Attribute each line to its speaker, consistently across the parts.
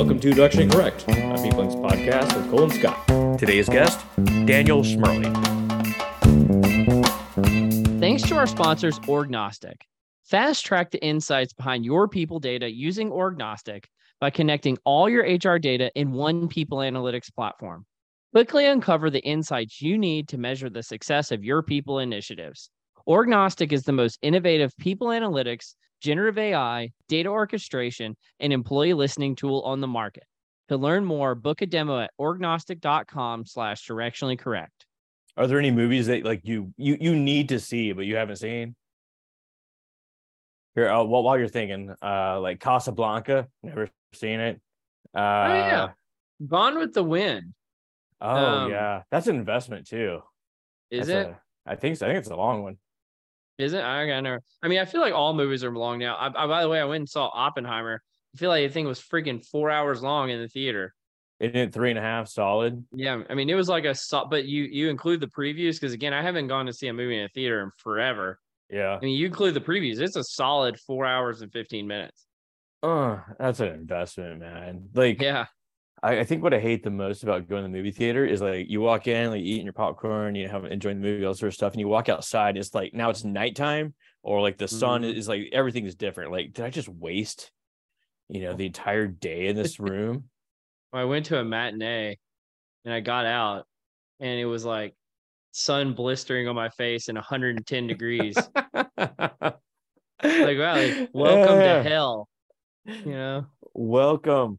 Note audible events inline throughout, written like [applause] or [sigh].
Speaker 1: Welcome to Directionally Correct, a Peoplings podcast with Cole and Scott.
Speaker 2: Today's guest, Daniel Schmerling.
Speaker 3: Thanks to our sponsors, Orgnostic. Fast track the insights behind your people data using Orgnostic by connecting all your HR data in one people analytics platform. Quickly uncover the insights you need to measure the success of your people initiatives. Orgnostic is the most innovative people analytics, generative AI, data orchestration, and employee listening tool on the market. To learn more, book a demo at orgnostic.com slash directionally correct.
Speaker 2: Are there any movies that like you you you need to see but you haven't seen? Here, uh, while while you're thinking, uh, like Casablanca, never seen it. Uh,
Speaker 3: oh, yeah. Gone with the Wind.
Speaker 2: Oh
Speaker 3: Um,
Speaker 2: yeah, that's an investment too.
Speaker 3: Is
Speaker 2: That's
Speaker 3: it?
Speaker 2: a- I think so. I think it's a long one.
Speaker 3: Is it? I got never. I mean, I feel like all movies are long now. I, I, by the way, I went and saw Oppenheimer. I feel like the thing was freaking four hours long in the theater.
Speaker 2: Isn't it three and a half solid?
Speaker 3: Yeah, I mean, it was like a but you you include the previews because again, I haven't gone to see a movie in a theater in forever.
Speaker 2: Yeah.
Speaker 3: I mean, you include the previews, it's a solid four hours and fifteen minutes.
Speaker 2: Oh, that's an investment, man. Like,
Speaker 3: Yeah,
Speaker 2: I, I think what I hate the most about going to the movie theater is like you walk in, like eating your popcorn, you have enjoying the movie, all sort of stuff, and you walk outside. It's like now it's nighttime, or like the sun
Speaker 3: Mhm.
Speaker 2: is like everything is different. Like, did I just waste, you know, the entire day in this [laughs] room?
Speaker 3: I went to a matinee, and I got out, and it was like sun blistering on my face and 110 degrees. [laughs] like wow, like, welcome
Speaker 2: Yeah.
Speaker 3: to hell. You know.
Speaker 2: welcome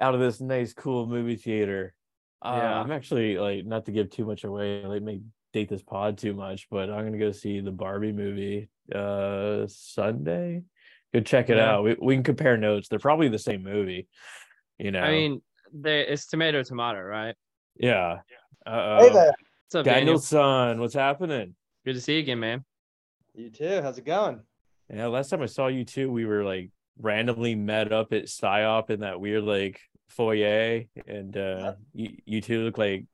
Speaker 2: out of this nice, cool movie theater. Uh,
Speaker 3: Yeah.
Speaker 2: I'm actually like not to give too much away, like make date this pod too much, but I'm gonna go see the Barbie movie uh Sunday. Go check it
Speaker 3: Yeah.
Speaker 2: out. We we can compare notes. They're probably the same movie. You know.
Speaker 3: I mean, they, it's tomato tomato, right?
Speaker 2: yeah. Uh
Speaker 4: Hey there.
Speaker 3: What's up, Daniel?
Speaker 2: Daniel's son, what's happening?
Speaker 3: Good to see you again, man.
Speaker 4: You too. How's it going?
Speaker 2: Yeah, last time I saw you two, we were like randomly met up at SIOP in that weird like foyer, and uh you, you two look like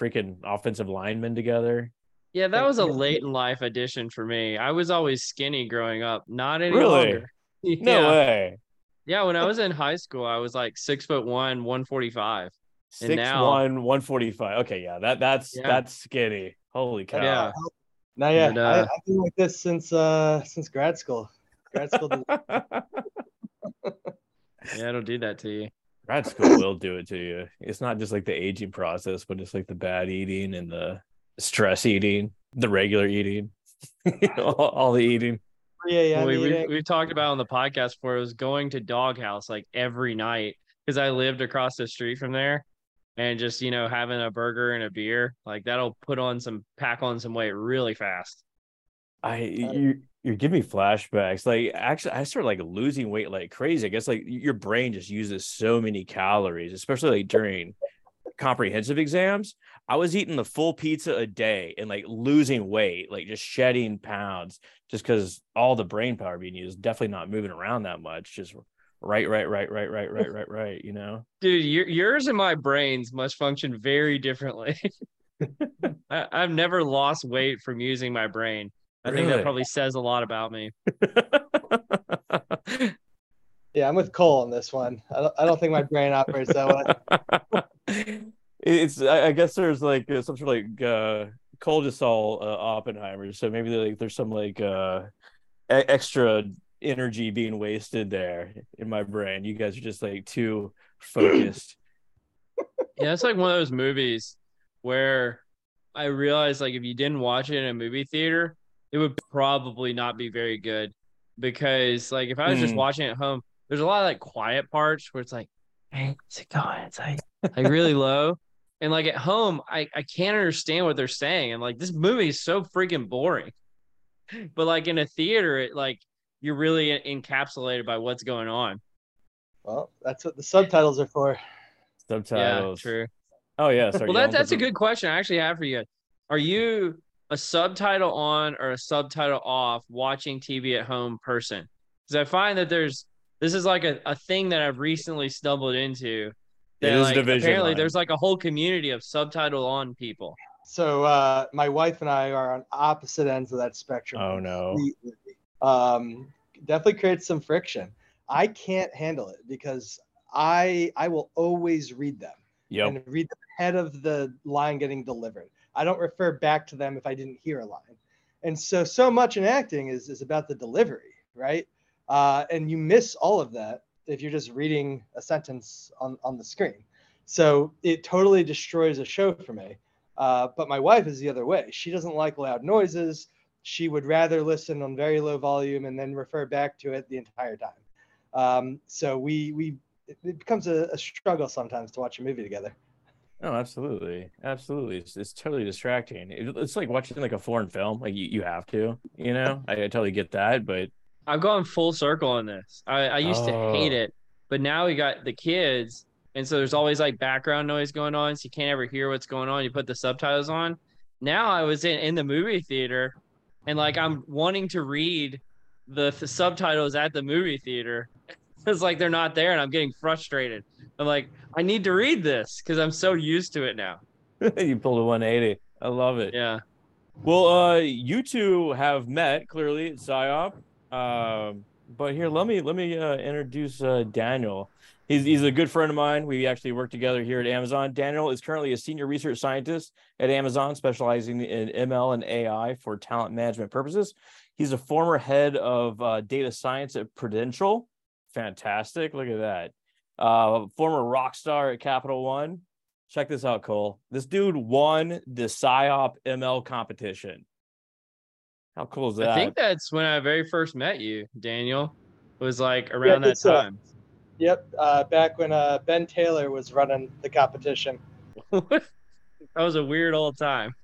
Speaker 2: freaking offensive linemen together.
Speaker 3: Yeah, that was a late in life addition for me. I was always skinny growing up, not any
Speaker 2: Really?
Speaker 3: longer. [laughs]
Speaker 2: No
Speaker 3: yeah.
Speaker 2: way.
Speaker 3: Yeah, when I was in high school, I was like six foot one, one forty five. And
Speaker 2: Six
Speaker 3: now-
Speaker 2: one, one forty five. Okay, yeah, that that's
Speaker 3: Yeah.
Speaker 2: that's skinny. Holy cow.
Speaker 3: Yeah.
Speaker 4: No, yeah,
Speaker 3: And,
Speaker 4: I,
Speaker 3: uh,
Speaker 4: I've been like this since uh since grad school. Grad school. [laughs] did-
Speaker 3: Yeah, it'll do that to you.
Speaker 2: Grad school will do it to you. It's not just like the aging process, but it's like the bad eating and the stress eating, the regular eating, [laughs] all, all the eating.
Speaker 4: 3 a.m.
Speaker 3: we, we, we've talked about on the podcast before. It was going to Doghouse like every night because I lived across the street from there, and just you know having a burger and a beer like that'll put on some pack on some weight really fast.
Speaker 2: I you you're giving me flashbacks. Like actually, I started like losing weight like crazy. I guess like your brain just uses so many calories, especially like during comprehensive exams. I was eating the full pizza a day and like losing weight, like just shedding pounds, just because all the brain power being used, definitely not moving around that much. Just right, right, right, right, right, [laughs] right, right, right. You know.
Speaker 3: Dude, your, yours and my brains must function very differently. [laughs] [laughs] I, I've never lost weight from using my brain. I think that probably says a lot about me. [laughs]
Speaker 4: yeah, I'm with Cole on this one. I don't, I don't think my brain operates that way. [laughs]
Speaker 2: it's I, I guess there's like uh, some sort of like uh Cole just saw uh, Oppenheimer, so maybe like there's some like uh e- extra energy being wasted there in my brain. You guys are just like too focused. [clears throat]
Speaker 3: Yeah, it's like one of those movies where I realized like if you didn't watch it in a movie theater, it would probably not be very good. Because like if I was just
Speaker 2: Mm.
Speaker 3: watching it at home, there's a lot of like quiet parts where it's like, hey, it's going, it's like like really [laughs] low. And like at home, I, I can't understand what they're saying. And like this movie is so freaking boring. But like in a theater, it like you're really encapsulated by what's going on.
Speaker 4: Well, that's what the subtitles are for.
Speaker 2: Subtitles.
Speaker 3: Yeah, true.
Speaker 2: Oh yeah. Sorry,
Speaker 3: well,
Speaker 2: you
Speaker 3: that, that's a good question I actually have for you. Are you a subtitle on or a subtitle off watching TV at home person? Because I find that there's this is like a, a thing that I've recently stumbled into. That
Speaker 2: is a
Speaker 3: like,
Speaker 2: division
Speaker 3: apparently
Speaker 2: line.
Speaker 3: there's like a whole community of subtitle on people.
Speaker 4: So uh, my wife and I are on opposite ends of that spectrum.
Speaker 2: Oh no.
Speaker 4: Um, definitely creates some friction. I can't handle it because I I will always read them
Speaker 2: Yep.
Speaker 4: and read them ahead of the line getting delivered. I don't refer back to them if I didn't hear a line. And so so much in acting is is about the delivery, right? Uh, and you miss all of that if you're just reading a sentence on on the screen. So it totally destroys a show for me. Uh, but my wife is the other way. She doesn't like loud noises. She would rather listen on very low volume and then refer back to it the entire time. Um, so we we it, becomes a, a struggle sometimes to watch a movie together.
Speaker 2: No, absolutely, absolutely. It's, it's totally distracting. It- it's like watching like a foreign film. Like you, you have to, you know. I, I totally get that, but
Speaker 3: I've gone full circle on this. I, I used to hate
Speaker 2: Oh.
Speaker 3: it, but now we got the kids, and so there's always like background noise going on, so you can't ever hear what's going on. You put the subtitles on. Now I was in in the movie theater, and like I'm wanting to read the, the subtitles at the movie theater. [laughs] It's like they're not there, and I'm getting frustrated. I'm like, I need to read this because I'm so used to it now. [laughs]
Speaker 2: you pulled a 180. I love it.
Speaker 3: Yeah.
Speaker 2: Well, uh, you two have met clearly at SIOP. Um, but here, let me let me uh, introduce uh, Daniel. He's he's a good friend of mine. We actually work together here at Amazon. Daniel is currently a senior research scientist at Amazon, specializing in ML and AI for talent management purposes. He's a former head of uh, data science at Prudential. Fantastic! Look at that. Uh, former rock star at Capital One. Check this out, Cole. This dude won the SIOP ML competition. How cool is that?
Speaker 3: I think that's when I very first met you, Daniel. It was like around that
Speaker 4: it's, uh,
Speaker 3: time.
Speaker 4: Yep, uh, back when uh, Ben Taylor was running the competition. [laughs]
Speaker 3: that was a weird old time.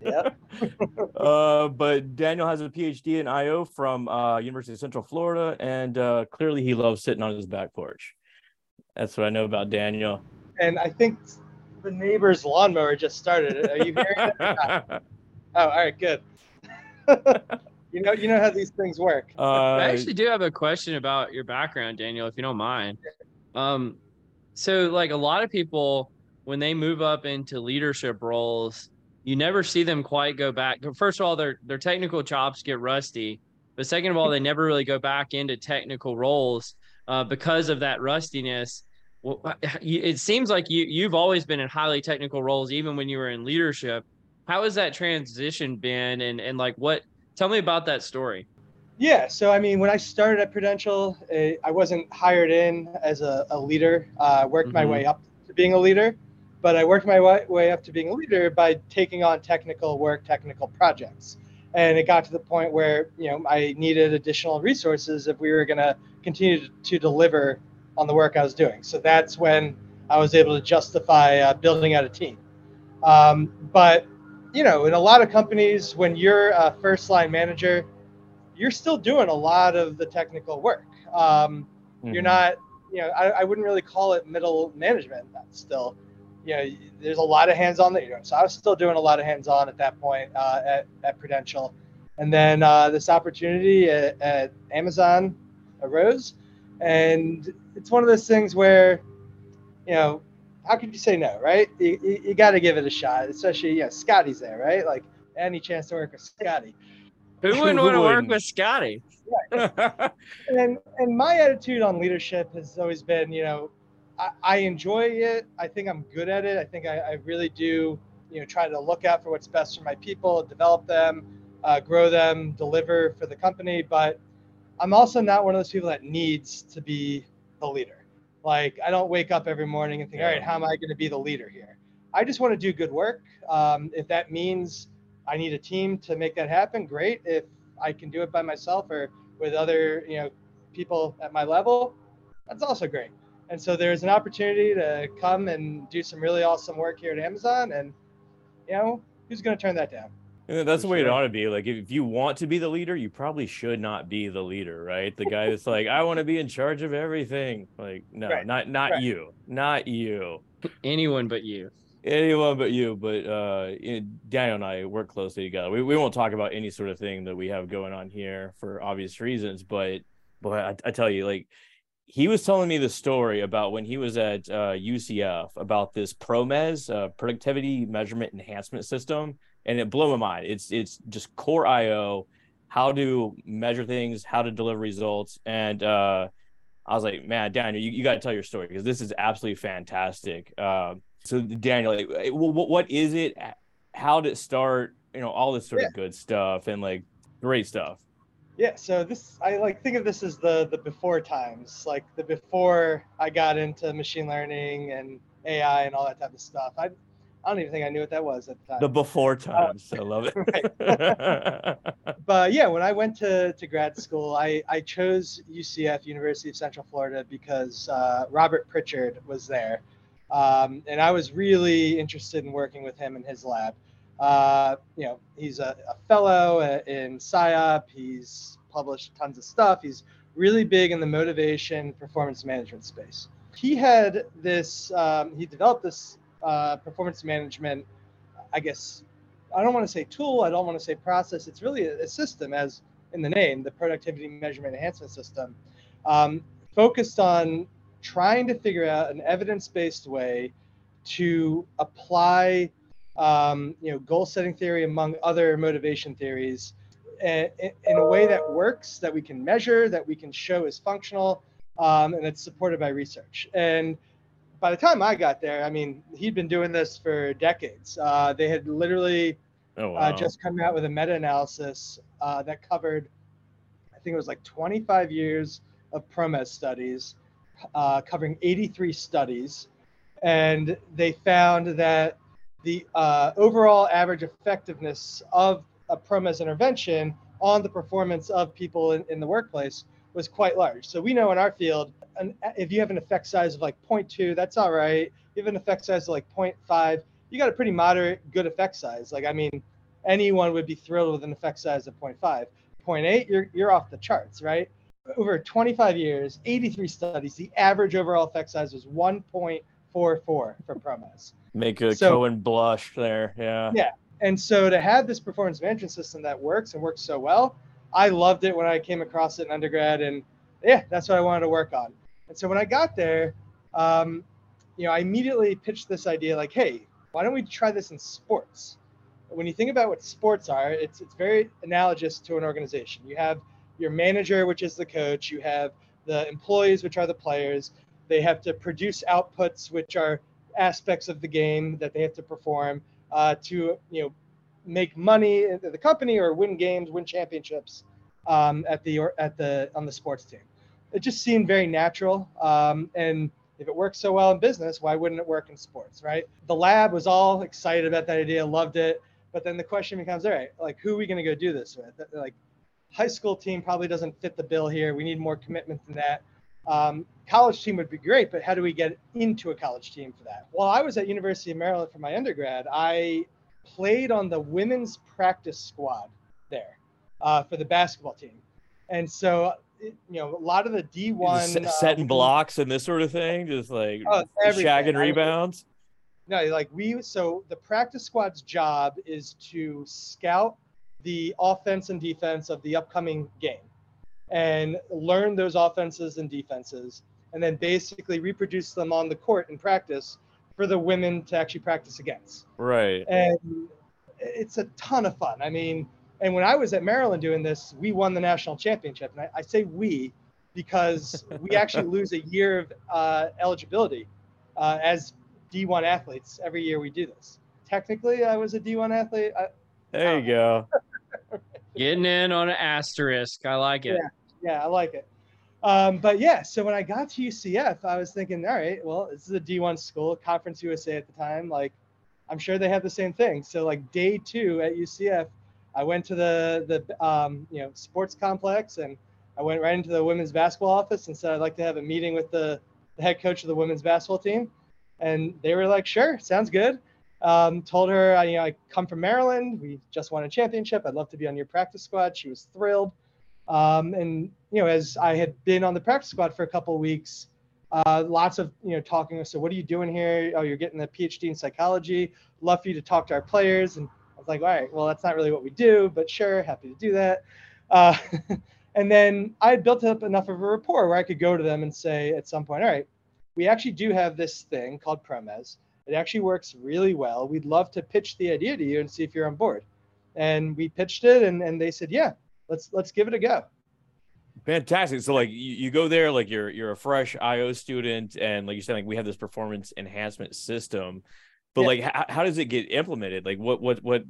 Speaker 4: Yep. [laughs]
Speaker 2: uh, but Daniel has a PhD in IO from uh, University of Central Florida, and uh, clearly he loves sitting on his back porch. That's what I know about Daniel.
Speaker 4: and I think the neighbor's lawnmower just started. Are you hearing it? [laughs] Oh, all right, good. [laughs] you know, you know how these things work.
Speaker 2: uh,
Speaker 3: I actually do have a question about your background, Daniel, if you don't mind. Um, so like a lot of people, when they move up into leadership roles, you never see them quite go back. First of all, their their technical chops get rusty, but second of all, they never really go back into technical roles uh, because of that rustiness. Well, it seems like you you've always been in highly technical roles, even when you were in leadership. How has that transition been, and and like what? Tell me about that story.
Speaker 4: Yeah. So, I mean, when I started at Prudential, eh, I wasn't hired in as a, a leader. Uh, I worked my
Speaker 3: Mhm.
Speaker 4: way up to being a leader, but I worked my way, up to being a leader by taking on technical work, technical projects. And it got to the point where, you know, I needed additional resources if we were going to continue to deliver on the work I was doing. So that's when I was able to justify uh, building out a team. Um, but, you know, in a lot of companies, when you're a first line manager, you're still doing a lot of the technical work. Um, You're
Speaker 2: mhm.
Speaker 4: not, you know, I, I wouldn't really call it middle management. That's still, you know, there's a lot of hands on that you're doing. So I was still doing a lot of hands on at that point uh, at, at Prudential. And then uh, this opportunity at, at Amazon arose. And it's one of those things where, you know, how could you say no, right? You, you, you got to give it a shot, especially, you know, Scotty's there, right? Like any chance to work with Scotty.
Speaker 3: Who wouldn't want to work with Scotty?
Speaker 4: and and my attitude on leadership has always been, you know, I, I enjoy it. I think I'm good at it. I think I, I really do, you know, try to look out for what's best for my people, develop them, uh, grow them, deliver for the company. But I'm also not one of those people that needs to be the leader. Like I don't wake up every morning and think, all right, how am I going to be the leader here? I just want to do good work. Um, if that means I need a team to make that happen, great. If I can do it by myself or with other, you know, people at my level, that's also great. And so there's an opportunity to come and do some really awesome work here at Amazon, and you know, who's going to turn that down?
Speaker 2: Yeah, that's the way it ought to be. Like, if you want to be the leader, you probably should not be the leader, right? The guy that's like, I want to be in charge of everything. Like, no,
Speaker 4: Right,
Speaker 2: not not
Speaker 4: right.
Speaker 2: you, not you,
Speaker 3: Anyone but you.
Speaker 2: anyone but you. But uh, you know, Daniel and I work closely together. We we won't talk about any sort of thing that we have going on here for obvious reasons. But but I, I tell you, like, he was telling me the story about when he was at uh, UCF about this ProMes uh, productivity measurement enhancement system, and it blew my mind. It's it's just core IO, how to measure things, how to deliver results, and uh, I was like, man, Daniel, you, you got to tell your story because this is absolutely fantastic. Um, so Daniel, like, eh, what, what is it? How did it start? You know, all this sort
Speaker 4: Yeah.
Speaker 2: of good stuff and like great stuff.
Speaker 4: Yeah, so this I like think of this as the the before times, like the before I got into machine learning and AI and all that type of stuff. I I don't even think I knew what that was at the time.
Speaker 2: The before times. I love it. [laughs] [laughs]
Speaker 4: but yeah, when I went to, to grad school, I, I chose UCF, University of Central Florida, because uh, Robert Pritchard was there. Um, and I was really interested in working with him in his lab. Uh, you know, he's a, a fellow uh, in SIOP. He's published tons of stuff. He's really big in the motivation performance management space. He had this, um, he developed this uh, performance management, I guess, I don't want to say tool, I don't want to say process. It's really a, system, as in the name, the productivity measurement enhancement system, um, focused on trying to figure out an evidence-based way to apply, um, you know, goal-setting theory among other motivation theories in, in a way that works, that we can measure, that we can show is functional, um, and it's supported by research. And by the time I got there, I mean, he'd been doing this for decades. Uh, they had literally
Speaker 2: oh wow.
Speaker 4: uh, just come out with a meta-analysis uh, that covered, I think it was like 25 years of PROMES studies, uh, covering 83 studies, and they found that the uh, overall average effectiveness of a PROMES intervention on the performance of people in, in the workplace was quite large. So we know in our field, an, if you have an effect size of like 0.2, that's all right. You have an effect size of like 0.5, you got a pretty moderate, good effect size. Like, I mean, anyone would be thrilled with an effect size of 0.5. 0.8, you're, you're off the charts, right? Over 25 years, 83 studies, the average overall effect size was 1.44 for PROMES.
Speaker 2: Make a
Speaker 4: so-
Speaker 2: Cohen blush there. Yeah.
Speaker 4: Yeah. And so to have this performance management system that works and works so well, I loved it when I came across it in undergrad. And yeah, that's what I wanted to work on. And so when I got there, um, you know, I immediately pitched this idea like, hey, why don't we try this in sports? When you think about what sports are, it's it's very analogous to an organization. You have your manager, which is the coach. You have the employees, which are the players. They have to produce outputs, which are aspects of the game that they have to perform uh, to you know make money at the company or win games, win championships um, at the at the on the sports team. It just seemed very natural. Um, and if it works so well in business, why wouldn't it work in sports, right? The lab was all excited about that idea, loved it. But then the question becomes, all right, like who are we going to go do this with? Like high school team probably doesn't fit the bill here. We need more commitment than that. Um, college team would be great, but how do we get into a college team for that? While I was at University of Maryland for my undergrad, I played on the women's practice squad there uh, for the basketball team, and so it, you know a lot of the D one
Speaker 2: Just set- setting blocks and this sort of thing, just like
Speaker 4: Oh,
Speaker 2: shagging rebounds.
Speaker 4: No, like we so the practice squad's job is to scout the offense and defense of the upcoming game and learn those offenses and defenses and then basically reproduce them on the court in practice for the women to actually practice against.
Speaker 2: Right.
Speaker 4: And it's a ton of fun. I mean, and when I was at Maryland doing this, we won the national championship. And I, I say we because we actually [laughs] lose a year of uh, eligibility uh, as D1 athletes every year we do this. Technically, I was a D1 athlete. I,
Speaker 2: There you go. [laughs]
Speaker 3: Getting in on an asterisk. I like it.
Speaker 4: Yeah. yeah, I like it. Um, but yeah, so when I got to UCF, I was thinking, all right, well, this is a D1 school, Conference USA at the time. Like, I'm sure they have the same thing. So like day two at UCF, I went to the the um, you know sports complex and I went right into the women's basketball office and said I'd like to have a meeting with the, the head coach of the women's basketball team, and they were like, sure, sounds good. Um, told her you know, I come from Maryland. We just won a championship. I'd love to be on your practice squad. She was thrilled. Um, and you know, as I had been on the practice squad for a couple of weeks, uh, lots of you know talking. So what are you doing here? Oh, you're getting a PhD in psychology. Love for you to talk to our players. And I was like, all right, well, that's not really what we do, but sure, happy to do that. Uh, [laughs] and then I had built up enough of a rapport where I could go to them and say at some point, all right, we actually do have this thing called Promes. It actually works really well. We'd love to pitch the idea to you and see if you're on board. And we pitched it, and, and they said, yeah, let's let's give it a go.
Speaker 2: Fantastic. So like you, you go there, like you're you're a fresh IO student, and like you said, like we have this performance enhancement system. But
Speaker 4: Yeah.
Speaker 2: like how, how does it get implemented? Like what what what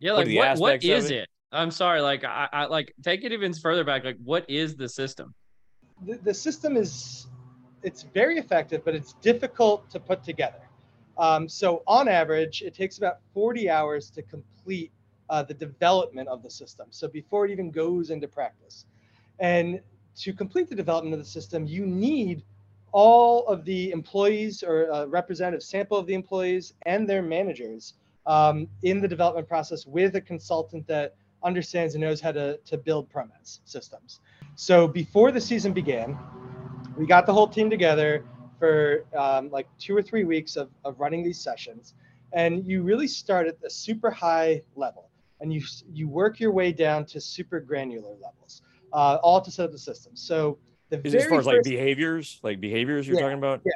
Speaker 3: Yeah, like
Speaker 2: are
Speaker 3: what, what
Speaker 2: aspects of
Speaker 3: is
Speaker 2: it?
Speaker 3: it? I'm sorry, like I, I like take it even further back. Like, what is the system?
Speaker 4: the, the system is it's very effective, but it's difficult to put together. Um, so on average, it takes about 40 hours to complete uh, the development of the system. So before it even goes into practice, and to complete the development of the system, you need all of the employees or a representative sample of the employees and their managers um, in the development process with a consultant that understands and knows how to, to build ProMes systems. So before the season began, we got the whole team together for um, like two or three weeks of, of running these sessions. And you really start at the super high level and you, you work your way down to super granular levels, uh, all to set up the system. So the
Speaker 2: is it as
Speaker 4: very
Speaker 2: far as like behaviors, like behaviors you're
Speaker 4: Yeah,
Speaker 2: talking about?
Speaker 4: yeah.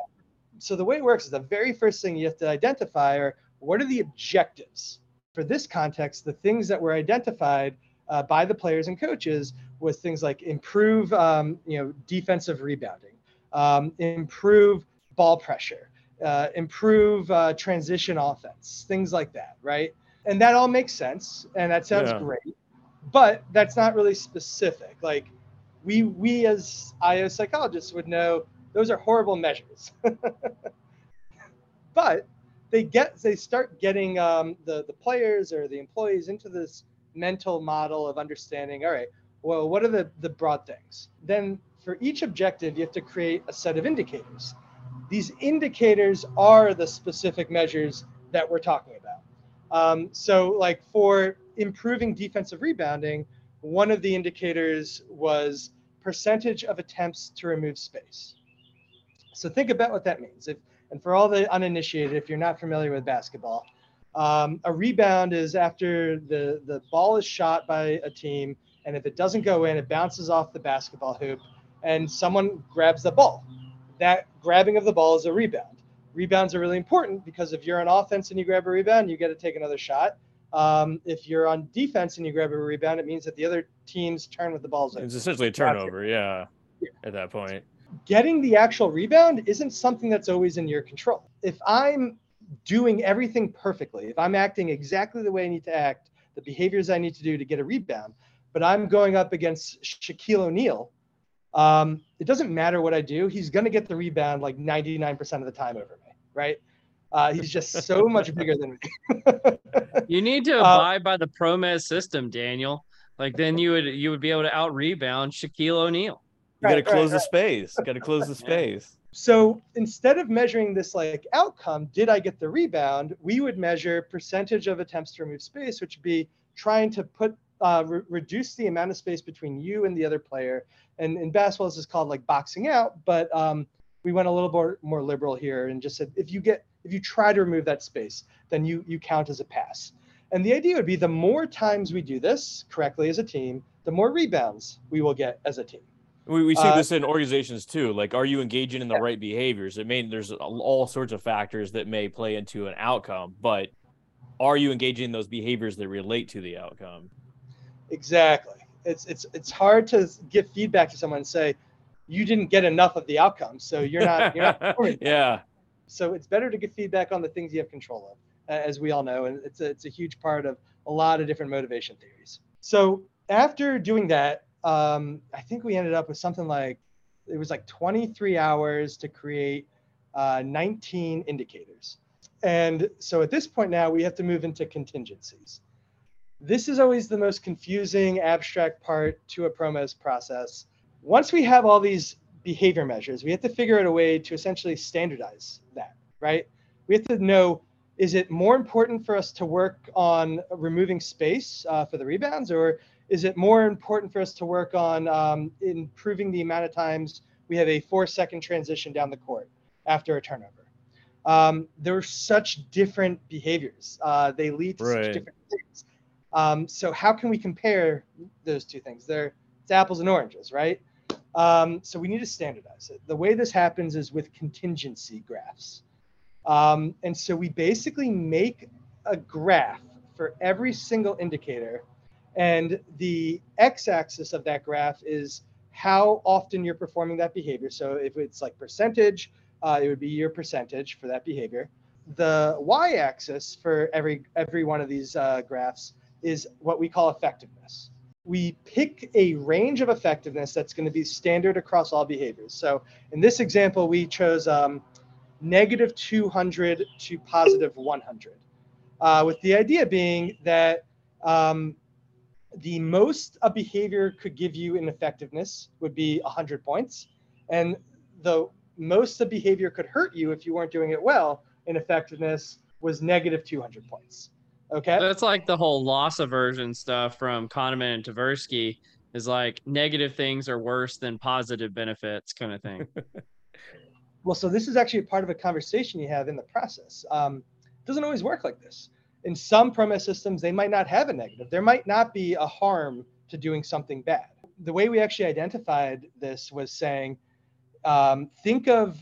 Speaker 4: so the way it works is the very first thing you have to identify are what are the objectives for this context the things that were identified uh, by the players and coaches was things like improve um, you know defensive rebounding um, improve ball pressure uh, improve uh, transition offense things like that right and that all makes sense and that sounds
Speaker 2: Yeah.
Speaker 4: great but that's not really specific. Like we we as io psychologists would know those are horrible measures. [laughs] But they get they start getting um, the the players or the employees into this mental model of understanding all right well what are the the broad things? Then for each objective you have to create a set of indicators. These indicators are the specific measures that we're talking um, so like for improving defensive rebounding one of the indicators was percentage of attempts to remove space so think about what that means if and for all the uninitiated, if you're not familiar with basketball, um, a rebound is after the, the ball is shot by a team, and if it doesn't go in, it bounces off the basketball hoop, and someone grabs the ball. That grabbing of the ball is a rebound. Rebounds are really important because if you're on offense and you grab a rebound, you get to take another shot. Um, if you're on defense and you grab a rebound, it means that the other team's turn with the ball's.
Speaker 2: It's essentially a turnover, yeah. At that point.
Speaker 4: getting the actual rebound isn't something that's always in your control. If I'm doing everything perfectly, if I'm acting exactly the way I need to act, the behaviors I need to do to get a rebound, but I'm going up against Shaquille O'Neal, um, it doesn't matter what I do. He's going to get the rebound like 99% of the time over me, right? Uh, he's just so much bigger than me. [laughs]
Speaker 3: You need to
Speaker 4: Uh,
Speaker 3: abide by the ProMes system, Daniel. Like then you would you would be able to out rebound Shaquille O'Neal.
Speaker 2: You gotta
Speaker 4: Right, right,
Speaker 2: close the
Speaker 4: right.
Speaker 2: space. Gotta close the [laughs] space.
Speaker 4: So instead of measuring this like outcome, did I get the rebound? We would measure percentage of attempts to remove space, which would be trying to put uh, re- reduce the amount of space between you and the other player. And in basketball, this is called like boxing out. But um, we went a little more more liberal here and just said if you get if you try to remove that space, then you you count as a pass. And the idea would be the more times we do this correctly as a team, the more rebounds we will get as a team.
Speaker 2: We, we see
Speaker 4: Uh,
Speaker 2: this in organizations too. Like, are you engaging in the
Speaker 4: Yeah.
Speaker 2: right behaviors? It may there's all- all sorts of factors that may play into an outcome, but are you engaging in those behaviors that relate to the outcome?
Speaker 4: Exactly. It's it's it's hard to give feedback to someone and say you didn't get enough of the outcome, so you're not you're not. [laughs] performing."
Speaker 2: yeah.
Speaker 4: So it's better to get feedback on the things you have control of, as we all know, and it's a, it's a huge part of a lot of different motivation theories. So after doing that, um, I think we ended up with something like it was like 23 hours to create uh, 19 indicators. And so at this point now, we have to move into contingencies. This is always the most confusing, abstract part to a ProMes process. Once we have all these behavior measures, we have to figure out a way to essentially standardize that, right? We have to know is it more important for us to work on removing space uh, for the rebounds, or is it more important for us to work on um, improving the amount of times we have a four second transition down the court after a turnover? Um, there are such different behaviors. Uh, they lead to
Speaker 2: Right.
Speaker 4: such different things. Um, so how can we compare those two things? They're it's apples and oranges, right? Um, so we need to standardize it. The way this happens is with contingency graphs. Um, and so we basically make a graph for every single indicator. And the x axis of that graph is how often you're performing that behavior. So if it's like percentage, uh, it would be your percentage for that behavior. The y-axis for every every one of these uh, graphs is what we call effectiveness. We pick a range of effectiveness that's going to be standard across all behaviors. So in this example, we chose um, negative 200 to positive 100, uh, with the idea being that um, the most a behavior could give you in effectiveness would be 100 points, and the most a behavior could hurt you if you weren't doing it well in effectiveness was negative 200 points. Okay.
Speaker 3: That's like the whole loss aversion stuff from Kahneman and Tversky is like negative things are worse than positive benefits kind of thing. [laughs]
Speaker 4: well, so this is actually a part of a conversation you have in the process. Um, it doesn't always work like this. In some ProMes systems, they might not have a negative. There might not be a harm to doing something bad. The way we actually identified this was saying, um, think of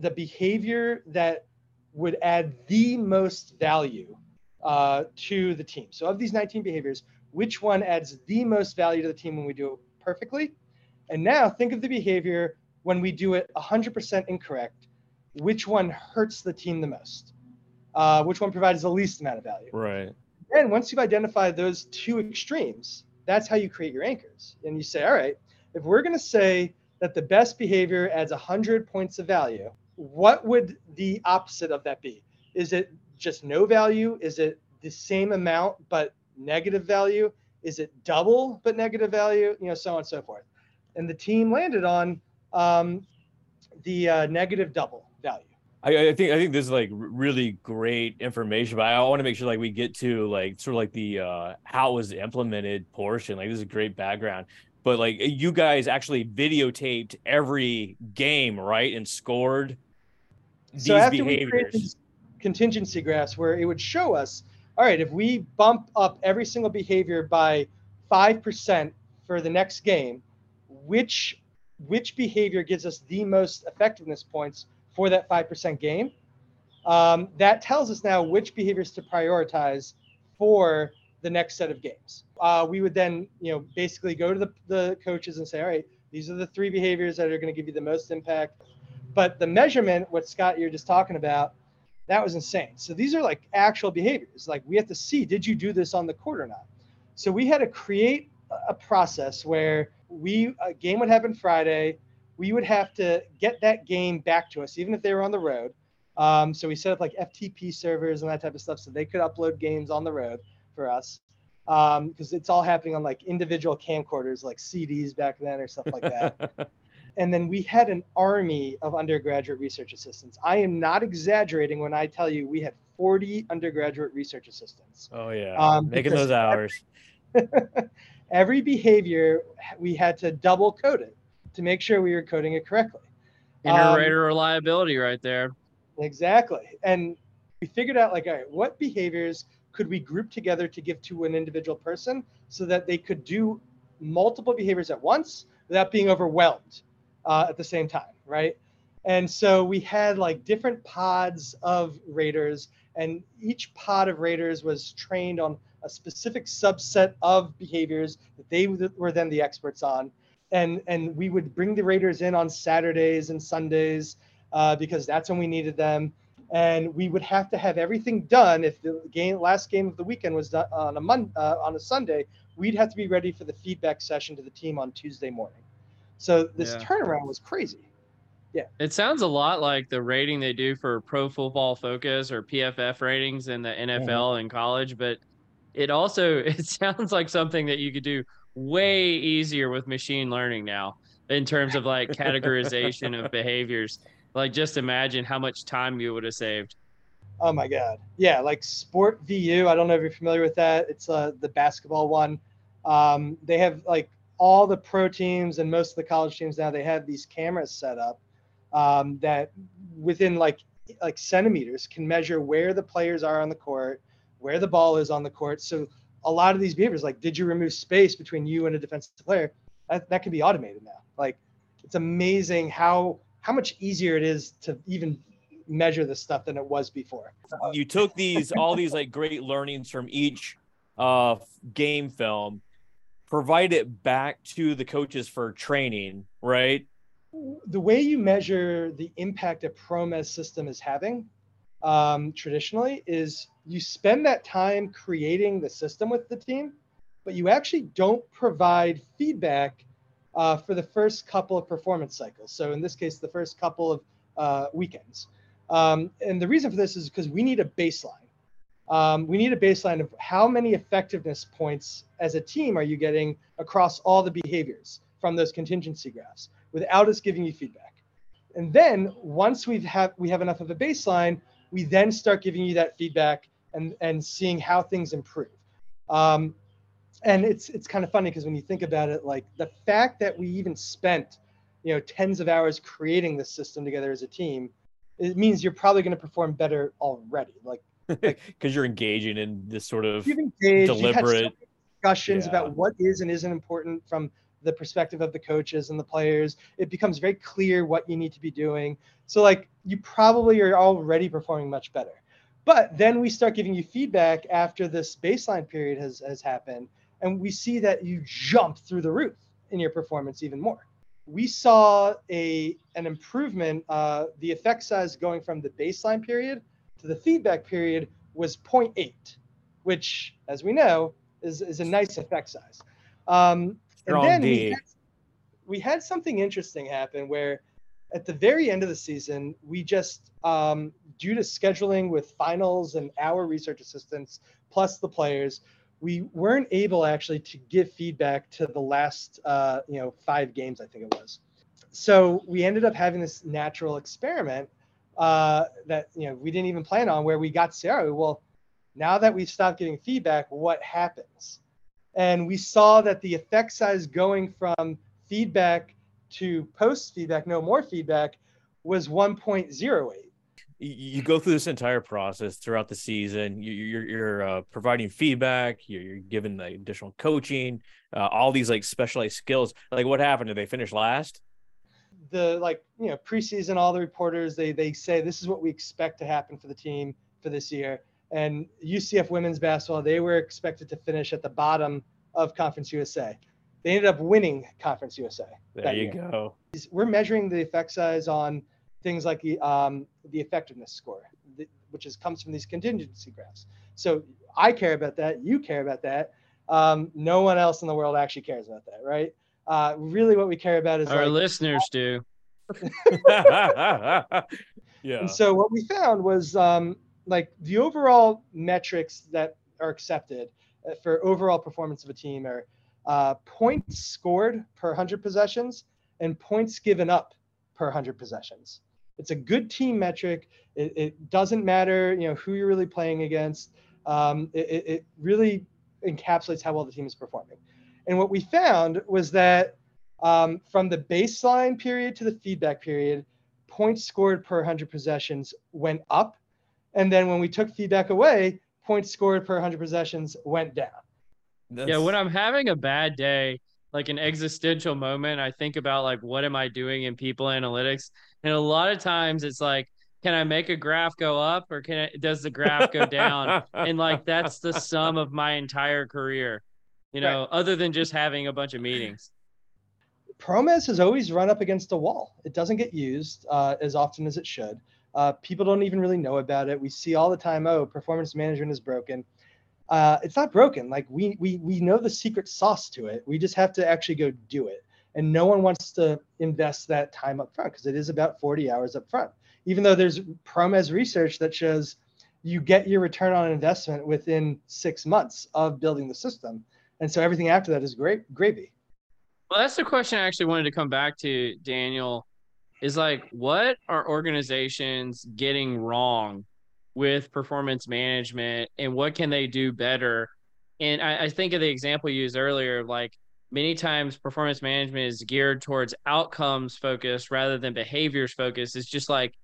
Speaker 4: the behavior that would add the most value uh, to the team. So of these 19 behaviors, which one adds the most value to the team when we do it perfectly? And now think of the behavior when we do it 100% incorrect. Which one hurts the team the most? Uh, which one provides the least amount of value?
Speaker 2: Right.
Speaker 4: And once you've identified those two extremes, that's how you create your anchors. And you say, all right, if we're going to say that the best behavior adds 100 points of value, what would the opposite of that be? Is it just no value? Is it the same amount but negative value? Is it double but negative value? You know, so on and so forth. And the team landed on um, the uh, negative double value.
Speaker 2: I, I, think I think this is like really great information, but I want to make sure like we get to like sort of like the uh, how it was implemented portion. Like this is a great background, but like you guys actually videotaped every game, right, and scored these
Speaker 4: so
Speaker 2: behaviors.
Speaker 4: Contingency graphs where it would show us, all right, if we bump up every single behavior by 5% for the next game, which which behavior gives us the most effectiveness points for that 5% game? Um, that tells us now which behaviors to prioritize for the next set of games. Uh, we would then, you know, basically go to the, the coaches and say, all right, these are the three behaviors that are going to give you the most impact. But the measurement, what Scott you're just talking about, that was insane. So these are like actual behaviors. Like we have to see, did you do this on the court or not? So we had to create a process where we a game would happen Friday. We would have to get that game back to us, even if they were on the road. Um, so we set up like FTP servers and that type of stuff, so they could upload games on the road for us. Because um, it's all happening on like individual camcorders, like CDs back then or stuff like that. [laughs] And then we had an army of undergraduate research assistants. I am not exaggerating when I tell you we had 40 undergraduate research assistants.
Speaker 2: Oh, yeah. Um, Making those hours.
Speaker 4: Every, [laughs] every behavior, we had to double code it to make sure we were coding it correctly.
Speaker 3: Interrater um, reliability right there.
Speaker 4: Exactly. And we figured out like, all right, what behaviors could we group together to give to an individual person so that they could do multiple behaviors at once without being overwhelmed uh, at the same time, right? And so we had like different pods of raters, and each pod of raters was trained on a specific subset of behaviors that they were then the experts on. And, and we would bring the raters in on Saturdays and Sundays uh, because that's when we needed them. And we would have to have everything done. If the game, last game of the weekend was done on a Mon, uh, on a Sunday, we'd have to be ready for the feedback session to the team on Tuesday morning. So this yeah. turnaround was crazy. Yeah.
Speaker 3: It sounds a lot like the rating they do for Pro Football Focus or PFF ratings in the NFL mm-hmm. and college, but it also [laughs] it sounds like something that you could do way easier with machine learning now in terms of like categorization of behaviors. Like just imagine how much time you would have saved.
Speaker 4: Oh my god. Yeah, like SportVU, I don't know if you're familiar with that. It's uh the basketball one. Um, they have like all the pro teams and most of the college teams now they have these cameras set up um, that within like like centimeters can measure where the players are on the court, where the ball is on the court. So a lot of these behaviors, like did you remove space between you and a defensive player, that, that can be automated now. Like it's amazing how how much easier it is to even measure this stuff than it was before.
Speaker 2: You took these all these like great learnings from each uh game film provide it back to the coaches for training, right?
Speaker 4: The way you measure the impact a ProMes system is having um, traditionally is you spend that time creating the system with the team, but you actually don't provide feedback uh, for the first couple of performance cycles. So in this case, the first couple of uh, weekends. Um, and the reason for this is because we need a baseline. Um, we need a baseline of how many effectiveness points as a team are you getting across all the behaviors from those contingency graphs without us giving you feedback. And then once we've have we have enough of a baseline, we then start giving you that feedback and and seeing how things improve. Um, and it's it's kind of funny because when you think about it, like the fact that we even spent you know tens of hours creating this system together as a team, it means you're probably going to perform better already. Like
Speaker 2: because [laughs] you're engaging in this sort of
Speaker 4: engaged,
Speaker 2: deliberate
Speaker 4: so discussions
Speaker 2: Yeah.
Speaker 4: about what is and isn't important from the perspective of the coaches and the players. It becomes very clear what you need to be doing. So like you probably are already performing much better. But then we start giving you feedback after this baseline period has, has happened, and we see that you jump through the roof in your performance even more. We saw a an improvement. Uh, the effect size going from the baseline period to the feedback period was 0.8, which, as we know, is, is a nice effect size. Um, and then we had, we had something interesting happen where at the very end of the season, we just, um, due to scheduling with finals and our research assistants plus the players, we weren't able actually to give feedback to the last, uh, you know, five games, I think it was. So we ended up having this natural experiment uh, that you know we didn't even plan on, where we got Sarah. Well, now that we've stopped getting feedback, what happens? And we saw that the effect size going from feedback to post feedback, no more feedback, was 1.08.
Speaker 2: you, go through this entire process throughout the season. You, you're you're uh, providing feedback. You're, you're the additional coaching, uh, all these like specialized skills. Like, what happened? Did they finish last?
Speaker 4: The like you know preseason all the reporters they they say this is what we expect to happen for the team for this year and UCF women's basketball they were expected to finish at the bottom of Conference USA. They ended up winning Conference USA.
Speaker 2: There you
Speaker 4: year.
Speaker 2: go.
Speaker 4: We're measuring the effect size on things like the um, the effectiveness score, which is comes from these contingency graphs. So I care about that. You care about that. Um, no one else in the world actually cares about that, right? Uh, really, what we care about is
Speaker 3: Our
Speaker 4: like,
Speaker 3: listeners do. [laughs]
Speaker 2: yeah.
Speaker 4: And so what we found was um, like the overall metrics that are accepted uh, for overall performance of a team are uh, points scored per 100 possessions and points given up per 100 possessions. It's a good team metric. It, it doesn't matter, you know, who you're really playing against. Um, it, it- it really encapsulates how well the team is performing. And what we found was that um, from the baseline period to the feedback period, points scored per 100 possessions went up. And then when we took feedback away, points scored per 100 possessions went down.
Speaker 3: Yeah, when I'm having a bad day, like an existential moment, I think about like what am I doing in people analytics? And a lot of times it's like, can I make a graph go up or can it does the graph go down? [laughs] and like that's the sum of my entire career, you know, other than just having a bunch of meetings.
Speaker 4: ProMes has always run up against a wall. It doesn't get used uh, as often as it should. Uh, people don't even really know about it. We see all the time, oh, performance management is broken. Uh, it's not broken. Like we we we know the secret sauce to it. We just have to actually go do it. And no one wants to invest that time up front because it is about 40 hours up front. Even though there's ProMes research that shows you get your return on investment within six months of building the system. And so everything after that is great gravy.
Speaker 3: Well, that's the question I actually wanted to come back to, Daniel. Is like, what are organizations getting wrong with performance management and what can they do better? And I, I think of the example you used earlier, like many times performance management is geared towards outcomes focused rather than behaviors focused. It's just like,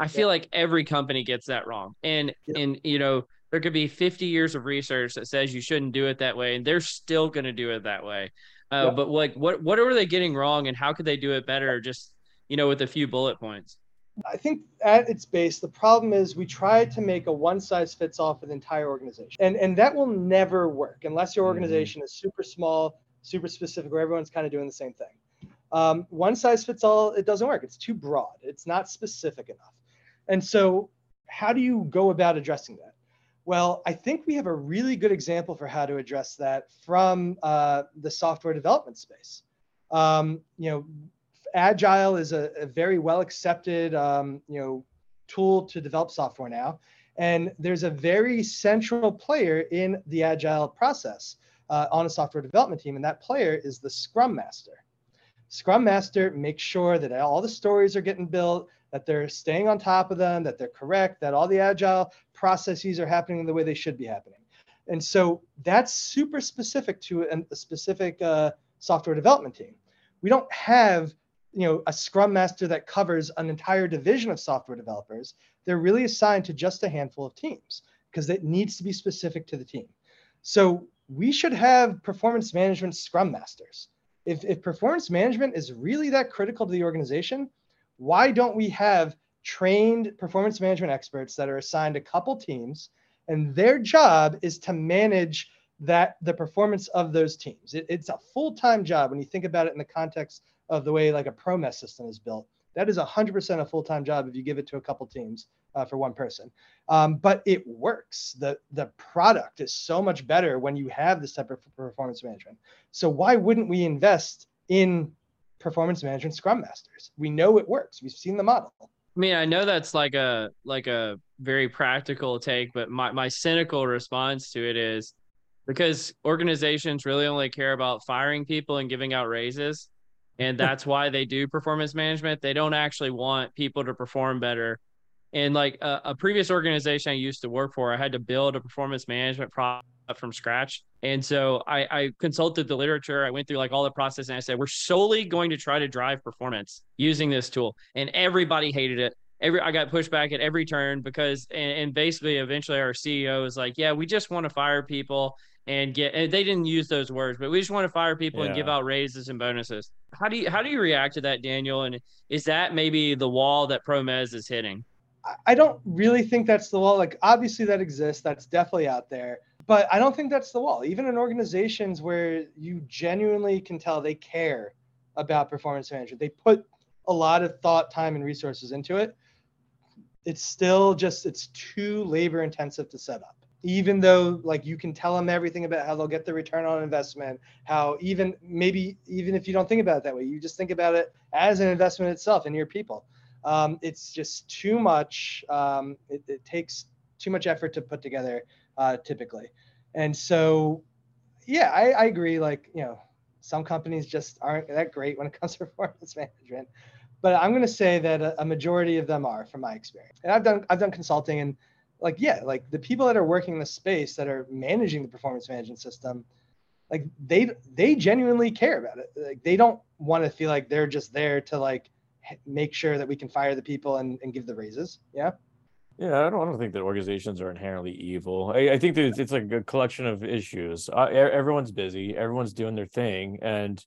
Speaker 3: I feel like every company gets that wrong. And,
Speaker 4: Yeah.
Speaker 3: and, you know, there could be 50 years of research that says you shouldn't do it that way, and they're still going to do it that way. Uh,
Speaker 4: Yeah.
Speaker 3: But like, what what are they getting wrong, and how could they do it better? Just you know, with a few bullet points.
Speaker 4: I think at its base, the problem is we try to make a one size fits all for the entire organization. And, and that will never work unless your
Speaker 2: Mhm.
Speaker 4: organization is super small, super specific where everyone's kind of doing the same thing. Um, one size fits all, it doesn't work. It's too broad. It's not specific enough. And so, how do you go about addressing that? Well, I think we have a really good example for how to address that from uh, the software development space. Um, you know, Agile is a, a very well accepted, um, you know, tool to develop software now, and there's a very central player in the Agile process uh, on a software development team, and that player is the Scrum Master. Scrum Master makes sure that all the stories are getting built, that they're staying on top of them, that they're correct, that all the agile processes are happening the way they should be happening. And so that's super specific to a specific uh, software development team. We don't have you know a scrum master that covers an entire division of software developers they're really assigned to just a handful of teams because it needs to be specific to the team so we should have performance management scrum masters if, if performance management is really that critical to the organization why don't we have trained performance management experts that are assigned a couple teams and their job is to manage that the performance of those teams. It, it's a full-time job when you think about it in the context of the way like a ProMES system is built. That is 100% a full-time job if you give it to a couple teams uh, for one person. Um, but it works. The the product is so much better when you have this type of performance management. So why wouldn't we invest in performance management scrum masters. We know it works. We've seen the model.
Speaker 3: I mean, I know that's like a like a very practical take, but my, my cynical response to it is because organizations really only care about firing people and giving out raises. And that's why they do performance management. They don't actually want people to perform better. And like a, a previous organization I used to work for, I had to build a performance management product Uh, from scratch. And so I, I, consulted the literature. I went through like all the process and I said, we're solely going to try to drive performance using this tool. And everybody hated it. Every I got pushed back at every turn because and, and basically eventually our CEO was like, Yeah, we just want to fire people and get and they didn't use those words, but we just want to fire people yeah. and give out raises and bonuses. How do you how do you react to that, Daniel? And is that maybe the wall that ProMes is hitting?
Speaker 4: I don't really think that's the wall. Like obviously that exists. That's definitely out there but I don't think that's the wall. Even in organizations where you genuinely can tell they care about performance management, they put a lot of thought, time, and resources into it. It's still just it's too labor intensive to set up. Even though like you can tell them everything about how they'll get the return on investment, how even maybe even if you don't think about it that way, you just think about it as an investment itself in your people. Um, it's just too much. Um, it, it takes too much effort to put together uh, typically. And so, yeah, I, I agree. Like, you know, some companies just aren't that great when it [laughs] comes to performance management, but I'm going to say that a, a majority of them are, from my experience. And I've done I've done consulting, and like, yeah, like the people that are working in the space that are managing the performance management system, like they they genuinely care about it. Like they don't want to feel like they're just there to like make sure that we can fire the people and, and give the raises. Yeah.
Speaker 2: Yeah, I don't, I don't think that organizations are inherently evil. I, I think that it's, it's like a collection of issues. Uh, everyone's busy, everyone's doing their thing, and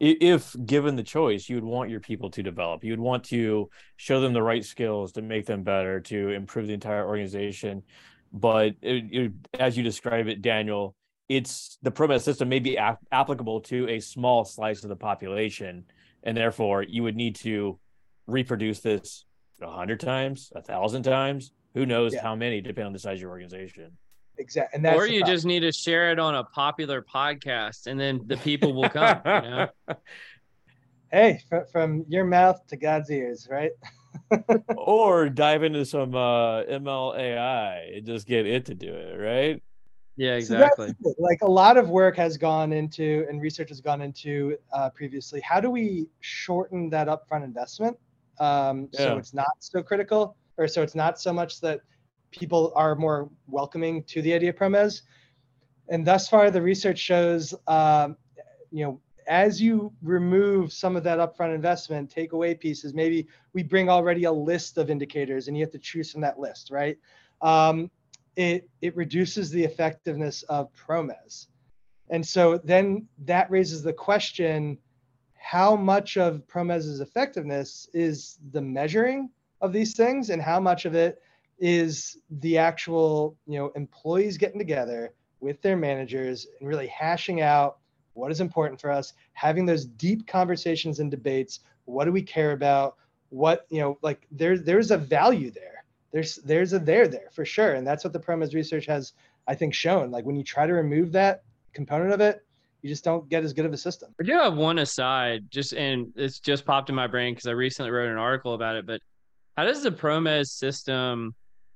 Speaker 2: if given the choice, you would want your people to develop. You would want to show them the right skills to make them better, to improve the entire organization. But it, it, as you describe it, Daniel, it's the ProMES system may be ap- applicable to a small slice of the population, and therefore you would need to reproduce this a hundred times, a thousand times. Who knows yeah. how many, depending on the size of your organization.
Speaker 4: Exactly.
Speaker 3: or you just need to share it on a popular podcast, and then the people will come. you know? [laughs]
Speaker 4: Hey, from, from your mouth to God's ears, right? [laughs]
Speaker 2: or dive into some uh, ML AI and just get it to do it, right?
Speaker 3: Yeah, exactly.
Speaker 4: So like a lot of work has gone into and research has gone into uh, previously. How do we shorten that upfront investment um, yeah. so it's not so critical or so it's not so much that people are more welcoming to the idea of ProMes and thus far the research shows um, you know as you remove some of that upfront investment take away pieces maybe we bring already a list of indicators and you have to choose from that list right? Um, it it reduces the effectiveness of ProMes and so then that raises the question how much of ProMes's effectiveness is the measuring of these things and how much of it is the actual you know employees getting together with their managers and really hashing out what is important for us, having those deep conversations and debates. What do we care about? What, you know, like there's there's a value there. There's there's a there there for sure. And that's what the ProMes research has, I think, shown. Like when you try to remove that component of it, you just don't get as good of a system.
Speaker 3: I do have one aside, just and it's just popped in my brain because I recently wrote an article about it. But how does the ProMes system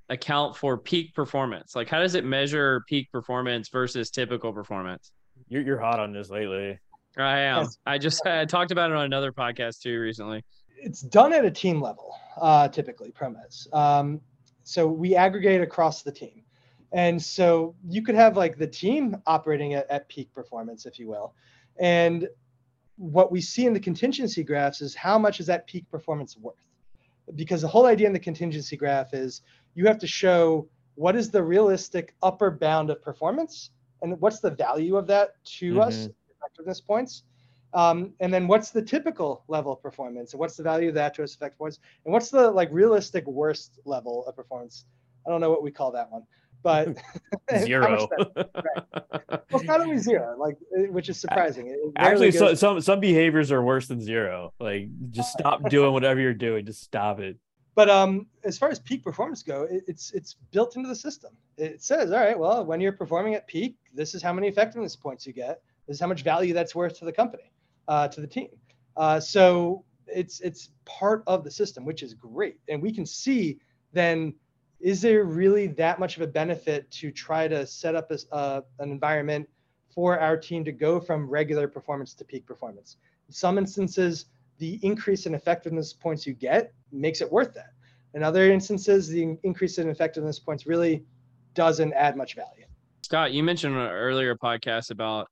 Speaker 3: account for peak performance? Like, how does it measure peak performance versus typical performance?
Speaker 2: You're you're hot on this lately.
Speaker 3: I am.
Speaker 4: Yes.
Speaker 3: I just I talked about it on another podcast too recently.
Speaker 4: It's done at a team level, uh, typically, ProMes. Um, so we aggregate across the team. And so you could have like the team operating at, at peak performance, if you will. And what we see in the contingency graphs is how much is that peak performance worth? Because the whole idea in the contingency graph is you have to show what is the realistic upper bound of performance and what's the value of that to us, effectiveness points. Um, and then what's the typical level of performance and what's the value of that to us effect points and what's the like realistic worst level of performance i don't know what we call that one but [laughs] [laughs]
Speaker 2: Zero.
Speaker 4: that- well, it's not only [laughs] zero like which is surprising It
Speaker 2: Actually, so,
Speaker 4: goes-
Speaker 2: some some behaviors are worse than zero. Like, just stop doing whatever you're doing. Just stop it.
Speaker 4: but um as far as peak performance go it, it's it's built into the system it says all right well when you're performing at peak this is how many effectiveness points you get this is how much value that's worth to the company uh, to the team uh, so it's it's part of the system which is great and we can see then is there really that much of a benefit to try to set up a, uh, an environment for our team to go from regular performance to peak performance in some instances the increase in effectiveness points you get makes it worth that. In other instances, the increase in effectiveness points really doesn't add much value.
Speaker 3: Scott, you mentioned on an earlier podcast about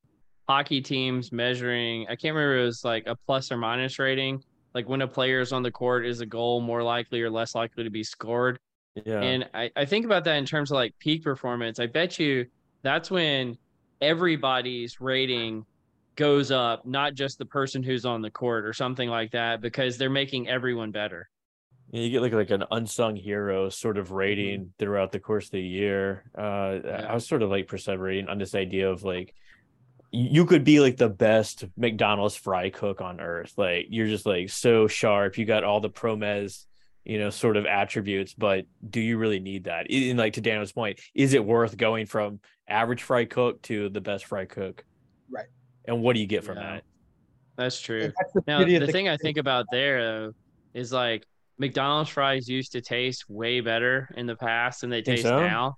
Speaker 3: hockey teams measuring, I can't remember, it was like a plus or minus rating. Like when a player is on the court, is a goal more likely or less likely to be scored?
Speaker 2: Yeah.
Speaker 3: And I, I think about that in terms of like peak performance. I bet you that's when everybody's rating goes up, not just the person who's on the court or something like that, because they're making everyone better.
Speaker 2: Yeah, you get like like an unsung hero sort of rating throughout the course of the year. Uh,
Speaker 3: Yeah.
Speaker 2: I was sort of like perseverating on this idea of like you could be like the best McDonald's fry cook on earth. Like you're just like so sharp. You got all the promes, you know, sort of attributes, but do you really need that? In like to Daniel's point, is it worth going from average fry cook to the best fry cook?
Speaker 4: Right.
Speaker 2: And what do you get from
Speaker 3: Yeah.
Speaker 2: that?
Speaker 3: That's true.
Speaker 4: And that's the
Speaker 3: Now,
Speaker 4: beauty of
Speaker 3: the thing I think about there though is like McDonald's fries used to taste way better in the past than they taste
Speaker 2: so?
Speaker 3: now.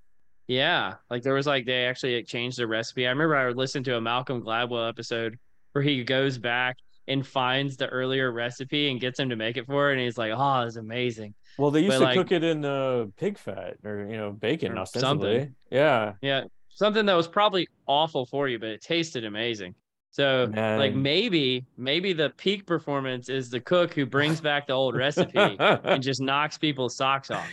Speaker 3: Yeah, like there was like they actually changed the recipe. I remember I listened to a Malcolm Gladwell episode where he goes back and finds the earlier recipe and gets him to make it for it, and he's like, "Oh, it's amazing."
Speaker 2: Well, they used
Speaker 3: But,
Speaker 2: to
Speaker 3: like-
Speaker 2: cook it in uh, pig fat or you know bacon,
Speaker 3: Or
Speaker 2: ostensibly.
Speaker 3: something.
Speaker 2: Yeah.
Speaker 3: Yeah, something that was probably awful for you, but it tasted amazing. So, like maybe maybe the peak performance is the cook who brings [laughs] back the old recipe and just knocks people's socks off.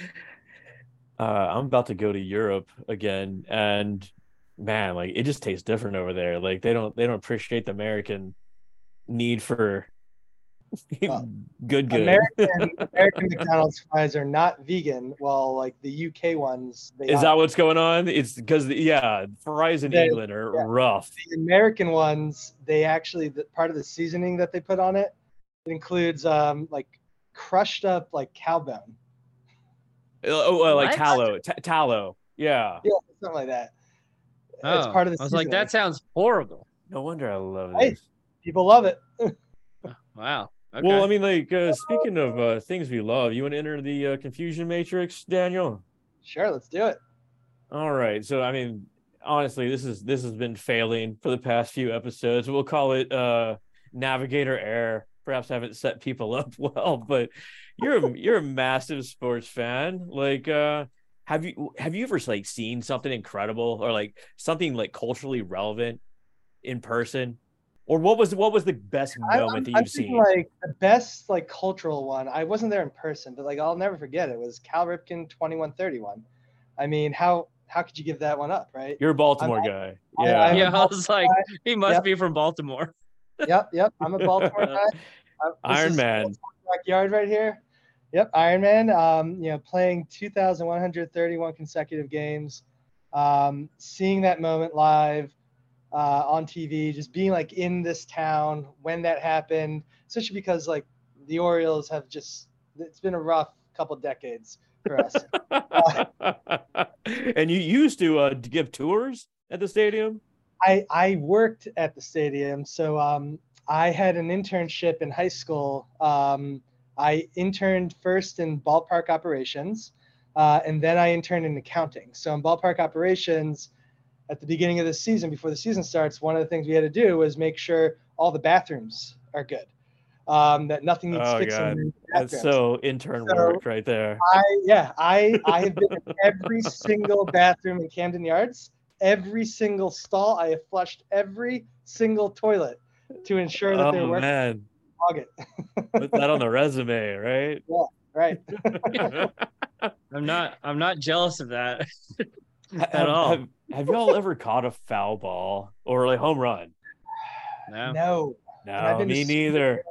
Speaker 2: uh, I'm about to go to Europe again, and man, like it just tastes different over there. Like they don't they don't appreciate the American need for
Speaker 4: Well, [laughs]
Speaker 2: good good.
Speaker 4: American [laughs] American McDonald's fries are not vegan, while like the UK ones, they
Speaker 2: Is
Speaker 4: are.
Speaker 2: that what's going on? It's because yeah, fries in
Speaker 4: They-
Speaker 2: England are
Speaker 4: yeah.
Speaker 2: rough.
Speaker 4: the American ones, they actually the part of the seasoning that they put on it, it includes um like crushed up like cow bone,
Speaker 2: Oh, oh, like
Speaker 3: What?
Speaker 2: tallow, ta- tallow. Yeah.
Speaker 4: yeah, something like that. it's
Speaker 3: Oh,
Speaker 4: part of the.
Speaker 3: I was like, that sounds horrible.
Speaker 2: No wonder I love
Speaker 4: Hey.
Speaker 2: this.
Speaker 4: People love it. [laughs]
Speaker 3: Wow. Okay.
Speaker 2: Well, I mean, like uh, speaking of uh, things we love, you want to enter the uh, confusion matrix, Daniel?
Speaker 4: Sure, let's do it.
Speaker 2: All right. So I mean, honestly, this is this has been failing for the past few episodes. We'll call it uh navigator error. Perhaps I haven't set people [laughs] up well, but you're a, you're a massive sports fan. Like uh have you have you ever like seen something incredible or like something like culturally relevant in person? Or what was what was the best moment
Speaker 4: I'm,
Speaker 2: that you've
Speaker 4: thinking,
Speaker 2: seen?
Speaker 4: like the best like cultural one. I wasn't there in person, but like I'll never forget it was Cal Ripken 2131. I mean, how how could you give that one up, right?
Speaker 2: You're a Baltimore guy.
Speaker 4: I-
Speaker 2: Yeah.
Speaker 4: I'm
Speaker 3: yeah, I
Speaker 4: Baltimore
Speaker 3: was like, he must
Speaker 4: Yep.
Speaker 3: be from Baltimore.
Speaker 4: yep, yep. I'm a [laughs] Baltimore guy. Uh,
Speaker 2: Iron Man.
Speaker 4: backyard right here. Yep, Iron Man. Um, you know, playing 2,131 consecutive games, um, seeing that moment live, uh, on TV, just being like in this town when that happened, especially because like the Orioles have just it's been a rough couple decades for us. [laughs]
Speaker 2: and you used to uh, give tours at the stadium.
Speaker 4: I I worked at the stadium, so um, I had an internship in high school. Um, I interned first in ballpark operations, uh, and then I interned in accounting. So in ballpark operations, at the beginning of the season, before the season starts, one of the things we had to do was make sure all the bathrooms are good. Um, that nothing needs
Speaker 2: Oh,
Speaker 4: fixing.
Speaker 2: God.
Speaker 4: in the
Speaker 2: That's so intern
Speaker 4: So-
Speaker 2: work right there.
Speaker 4: I yeah, I I have been in every single bathroom in Camden Yards, every single stall. I have flushed every single toilet to ensure that they're
Speaker 2: Oh
Speaker 4: working.
Speaker 2: man,
Speaker 4: Log it.
Speaker 2: put that on the [laughs] resume, right?
Speaker 4: Yeah, Right. [laughs]
Speaker 3: I'm not. I'm not jealous of that [laughs] at
Speaker 2: have,
Speaker 3: all.
Speaker 2: Have, have y'all ever caught a foul ball or like home run?
Speaker 3: No.
Speaker 4: No,
Speaker 2: No, me
Speaker 4: school.
Speaker 2: neither.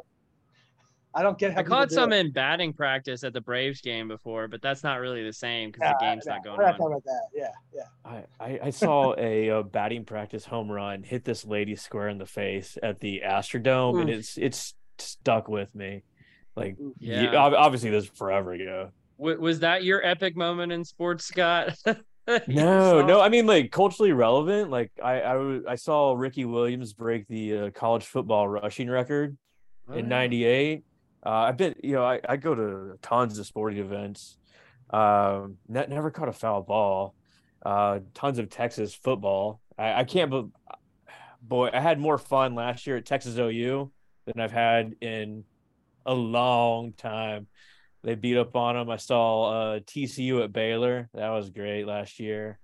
Speaker 4: I don't get how
Speaker 3: I caught some
Speaker 4: it.
Speaker 3: in batting practice at the Braves game before, but that's not really the same because
Speaker 4: Nah,
Speaker 3: the game's
Speaker 4: nah,
Speaker 3: not going
Speaker 4: We're not
Speaker 3: on.
Speaker 4: talking about that. Yeah, yeah.
Speaker 2: I, I, I saw a, uh batting practice home run hit this lady square in the face at the Astrodome, and it's it's stuck with me. Like,
Speaker 3: Yeah.
Speaker 2: yeah, ob- obviously this is forever ago.
Speaker 3: W- was that your epic moment in sports, Scott? [laughs] [laughs]
Speaker 2: No, no, I mean like culturally relevant. Like I, I, I saw Ricky Williams break the uh, college football rushing record
Speaker 3: Oh,
Speaker 2: in '98. Uh, I've been, you know, I, I go to tons of sporting events. Um, ne- never caught a foul ball. Uh, tons of Texas football. I, I can't, but boy, I had more fun last year at Texas OU than I've had in a long time. They beat up on them. I saw uh, TCU at Baylor. That was great last year.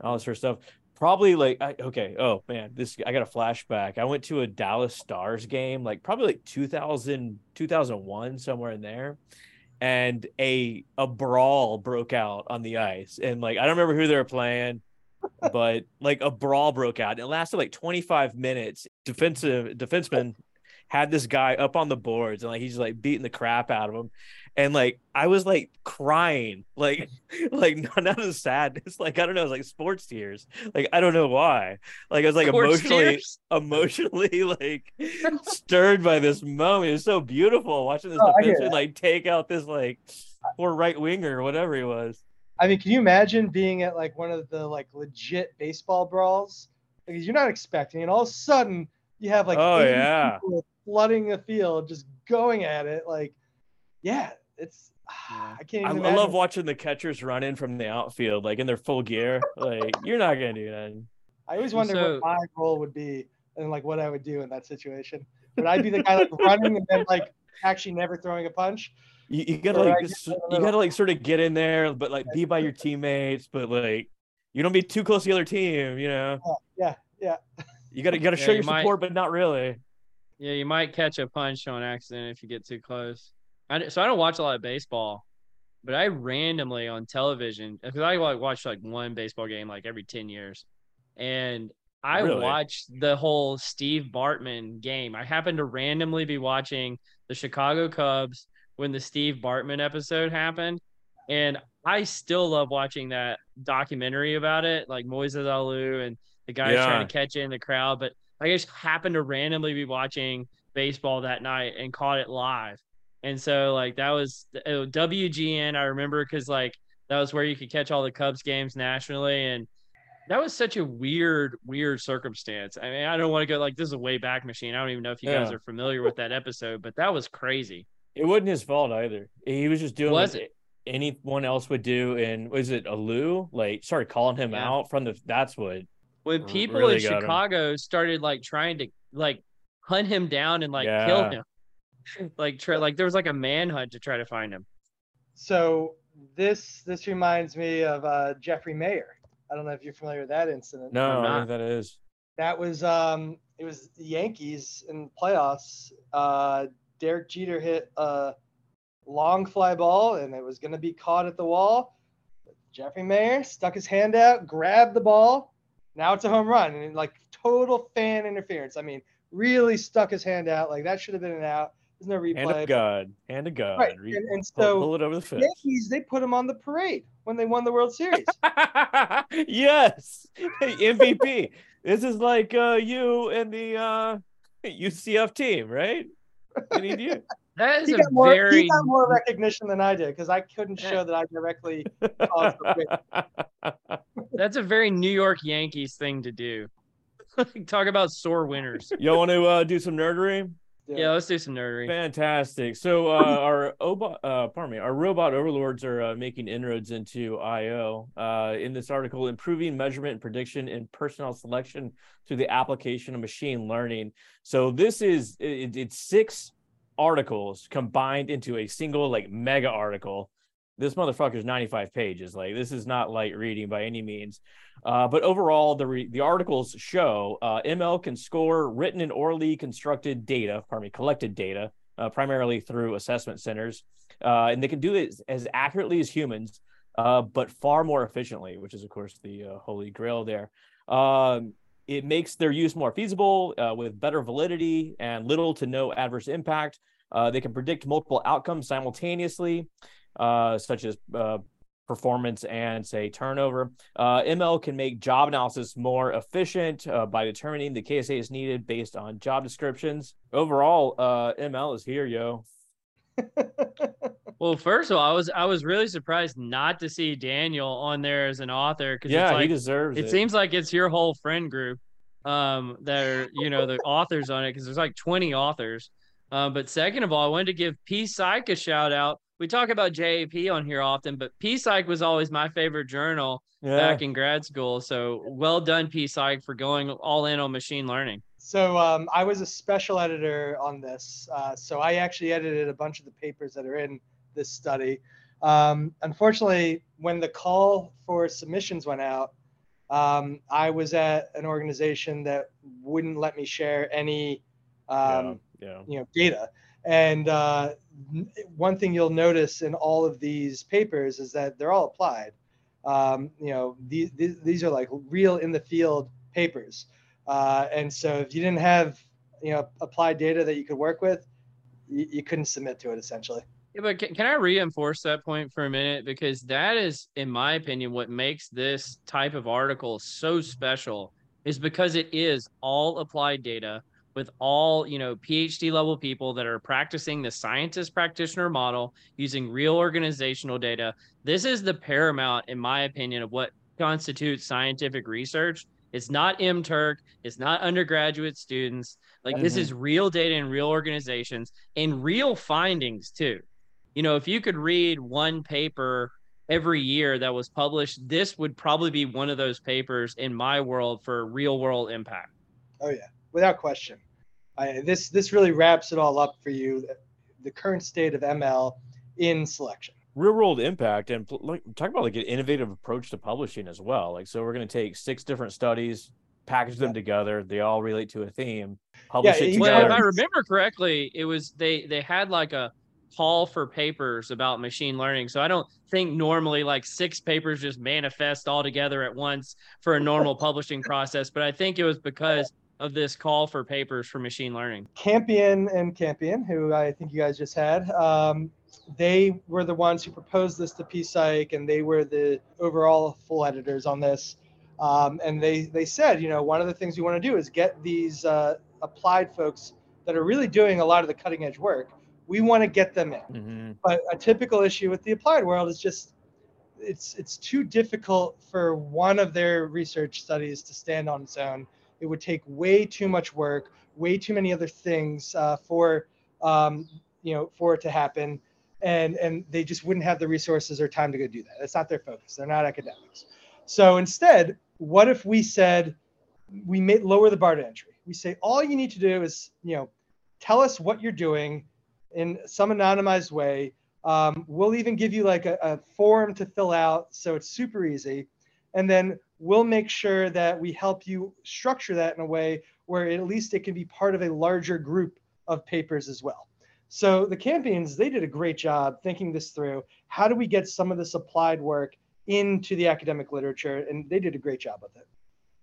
Speaker 2: All this sort of stuff. Probably like I, okay. Oh man, this I got a flashback. I went to a Dallas Stars game, like probably like 2000, 2001, somewhere in there, and a a brawl broke out on the ice. And like I don't remember who they were playing, but like a brawl broke out. It lasted like 25 minutes. Defensive defenseman had this guy up on the boards and like he's like beating the crap out of him. And like I was like crying, [laughs] like like not, not as sadness, [laughs] like I don't know, it's like sports tears. Like I don't know why. Like I was like
Speaker 3: Sports
Speaker 2: emotionally
Speaker 3: tears? [laughs]
Speaker 2: emotionally like stirred by this moment. It was so beautiful watching this
Speaker 4: Oh,
Speaker 2: defenseman like take out this like poor right winger or whatever he was.
Speaker 4: I mean, can you imagine being at like one of the like legit baseball brawls? Because you're not expecting, and all of a sudden you have like
Speaker 2: Oh,
Speaker 4: 80
Speaker 2: yeah.
Speaker 4: People flooding the field, just going at it. Like, yeah, it's
Speaker 3: Yeah.
Speaker 4: I can't
Speaker 2: I,
Speaker 4: even
Speaker 2: I love watching the catchers run in from the outfield, like in their full gear. Like you're not gonna do that.
Speaker 4: I always wonder
Speaker 3: So-
Speaker 4: what my role would be and like what I would do in that situation. Would I'd be the guy like running and then like actually never throwing a punch?
Speaker 2: You, you gotta
Speaker 4: Or
Speaker 2: like just,
Speaker 4: get
Speaker 2: you gotta like sort of get in there, but like be by your [laughs] teammates, but like you don't be too close to the other team. You know,
Speaker 4: Yeah, yeah.
Speaker 2: you gotta you gotta
Speaker 3: Yeah,
Speaker 2: show
Speaker 3: you
Speaker 2: your
Speaker 3: might-
Speaker 2: support, but not really.
Speaker 3: Yeah, you might catch a punch on accident if you get too close. I, so I don't watch a lot of baseball, but I randomly on television because I like watch like one baseball game like every ten years, and I
Speaker 2: Really?
Speaker 3: watched the whole Steve Bartman game. I happened to randomly be watching the Chicago Cubs when the Steve Bartman episode happened, and I still love watching that documentary about it, like Moises Alou and the guys trying to catch it in the crowd, but. I just happened to randomly be watching baseball that night and caught it live. And so like that was uh, WGN. I remember because like that was where you could catch all the Cubs games nationally, and that was such a weird, weird circumstance. I mean, I don't want to go like this is a way back machine. I don't even know if you guys are familiar with that episode, but that was crazy.
Speaker 2: It wasn't his fault either. He was just doing
Speaker 3: Was
Speaker 2: what
Speaker 3: it?
Speaker 2: anyone else would do. And was it a Alou? Like started calling him
Speaker 3: Yeah.
Speaker 2: out from the. That's what.
Speaker 3: When people
Speaker 2: really
Speaker 3: in
Speaker 2: got him.
Speaker 3: Chicago started like trying to like hunt him down and like kill him, [laughs] like try like there was like a manhunt to try to find him.
Speaker 4: So this this reminds me of uh, Jeffrey Maier. I don't know if you're familiar with that incident.
Speaker 2: No,
Speaker 3: I'm
Speaker 2: I don't know
Speaker 3: not.
Speaker 2: what that is.
Speaker 4: That was um it was the Yankees in playoffs. Uh Derek Jeter hit a long fly ball and it was gonna be caught at the wall. Jeffrey Maier stuck his hand out, grabbed the ball. Now it's a home run and like total fan interference. I mean, really stuck his hand out. Like that should have been an out. There's no replay.
Speaker 2: Hand of God. Hand of God.
Speaker 4: Right.
Speaker 2: Re-
Speaker 4: And, and so
Speaker 2: pull it over the fence.
Speaker 4: Yankees, they put him on the parade when they won the World Series. [laughs]
Speaker 2: yes, MVP. This is like uh, you and the uh, UCF team, right? I need you. [laughs]
Speaker 3: That is
Speaker 4: He
Speaker 3: a
Speaker 4: got, more,
Speaker 3: very
Speaker 4: he got more recognition than I did because I couldn't show that I directly caused [laughs] the win.
Speaker 3: that's a very New York Yankees thing to do. [laughs] Talk about sore winners.
Speaker 2: Y'all want to uh, do some nerdery?
Speaker 3: Yeah, let's do some nerdery.
Speaker 2: Fantastic. So uh, our Obo- uh, pardon me, our robot overlords are uh, making inroads into IO. Uh, in this article, improving measurement and prediction in personnel selection through the application of machine learning. So this is it, it's six articles combined into a single like mega article. This motherfucker's 95 pages. Like this is not light reading by any means. Uh, but overall, the re- the articles show uh, ML can score written and orally constructed data, pardon me, collected data, uh, primarily through assessment centers, uh, and they can do it as accurately as humans, uh, but far more efficiently, which is of course the uh, holy grail there. Um, it makes their use more feasible uh, with better validity and little to no adverse impact. Uh, they can predict multiple outcomes simultaneously, uh, such as uh, performance and say turnover. Uh, ML can make job analysis more efficient uh, by determining the KSA is needed based on job descriptions. Overall, ML is here, yo. [laughs]
Speaker 3: Well, first of all, I was I was really surprised not to see Daniel on there as an author because
Speaker 2: Yeah,
Speaker 3: it's
Speaker 2: he deserves it.
Speaker 3: it seems like it's your whole friend group um that are you know the authors on it because there's like 20 authors uh, but second of all i wanted to give p psych a shout out we talk about jap on here often but p psych was always my favorite journal
Speaker 2: yeah.
Speaker 3: back in grad school so well done p psych for going all in on machine learning
Speaker 4: So um, I was a special editor on this. Uh, so I actually edited a bunch of the papers that are in this study. Um, unfortunately, when the call for submissions went out, um, I was at an organization that wouldn't let me share any um,
Speaker 2: yeah.
Speaker 4: you know data and uh, one thing you'll notice in all of these papers is that they're all applied um, you know these, these, these are like real in the field papers uh, and so if you didn't have you know applied data that you could work with you, you couldn't submit to it essentially
Speaker 3: Yeah, but can, can I reinforce that point for a minute? Because that is, in my opinion, what makes this type of article so special is because it is all applied data with all, you know, PhD level people that are practicing the scientist practitioner model using real organizational data. This is the paramount, in my opinion, of what constitutes scientific research. It's not MTurk, it's not undergraduate students. Like this
Speaker 2: Mhm.
Speaker 3: is real data in real organizations and real findings too you know, if you could read one paper every year that was published, this would probably be one of those papers in my world for real world impact.
Speaker 4: oh yeah without question I, this this really wraps it all up for you the current state of ml in selection
Speaker 2: real world impact and like talk about like an innovative approach to publishing as well. Like, so we're going to take six different studies, package them together. They all relate to a theme, publish
Speaker 4: Yeah,
Speaker 2: it
Speaker 4: you
Speaker 3: Well, if. I remember correctly, it was they they had like a call for papers about machine learning. So I don't think normally like six papers just manifest all together at once for a normal [laughs] publishing process, but I think it was because of this call for papers for machine learning.
Speaker 4: Campion and Campion, who I think you guys just had, um, they were the ones who proposed this to PSYCH, and they were the overall full editors on this. Um, and they they said, you know, one of the things we want to do is get these uh, applied folks that are really doing a lot of the cutting edge work. We want to get them in.
Speaker 2: Mhm.
Speaker 4: But a typical issue with the applied world is just it's it's too difficult for one of their research studies to stand on its own. It would take way too much work, way too many other things uh, for um, you know for it to happen, and and they just wouldn't have the resources or time to go do that. That's not their focus. They're not academics. So instead, what if we said we made lower the bar to entry? We say all you need to do is you know tell us what you're doing in some anonymized way. Um, we'll even give you like a, a form to fill out, so it's super easy. And then we'll make sure that we help you structure that in a way where at least it can be part of a larger group of papers as well. So the Campions, they did a great job thinking this through. How do we get some of this applied work into the academic literature? And they did a great job with it.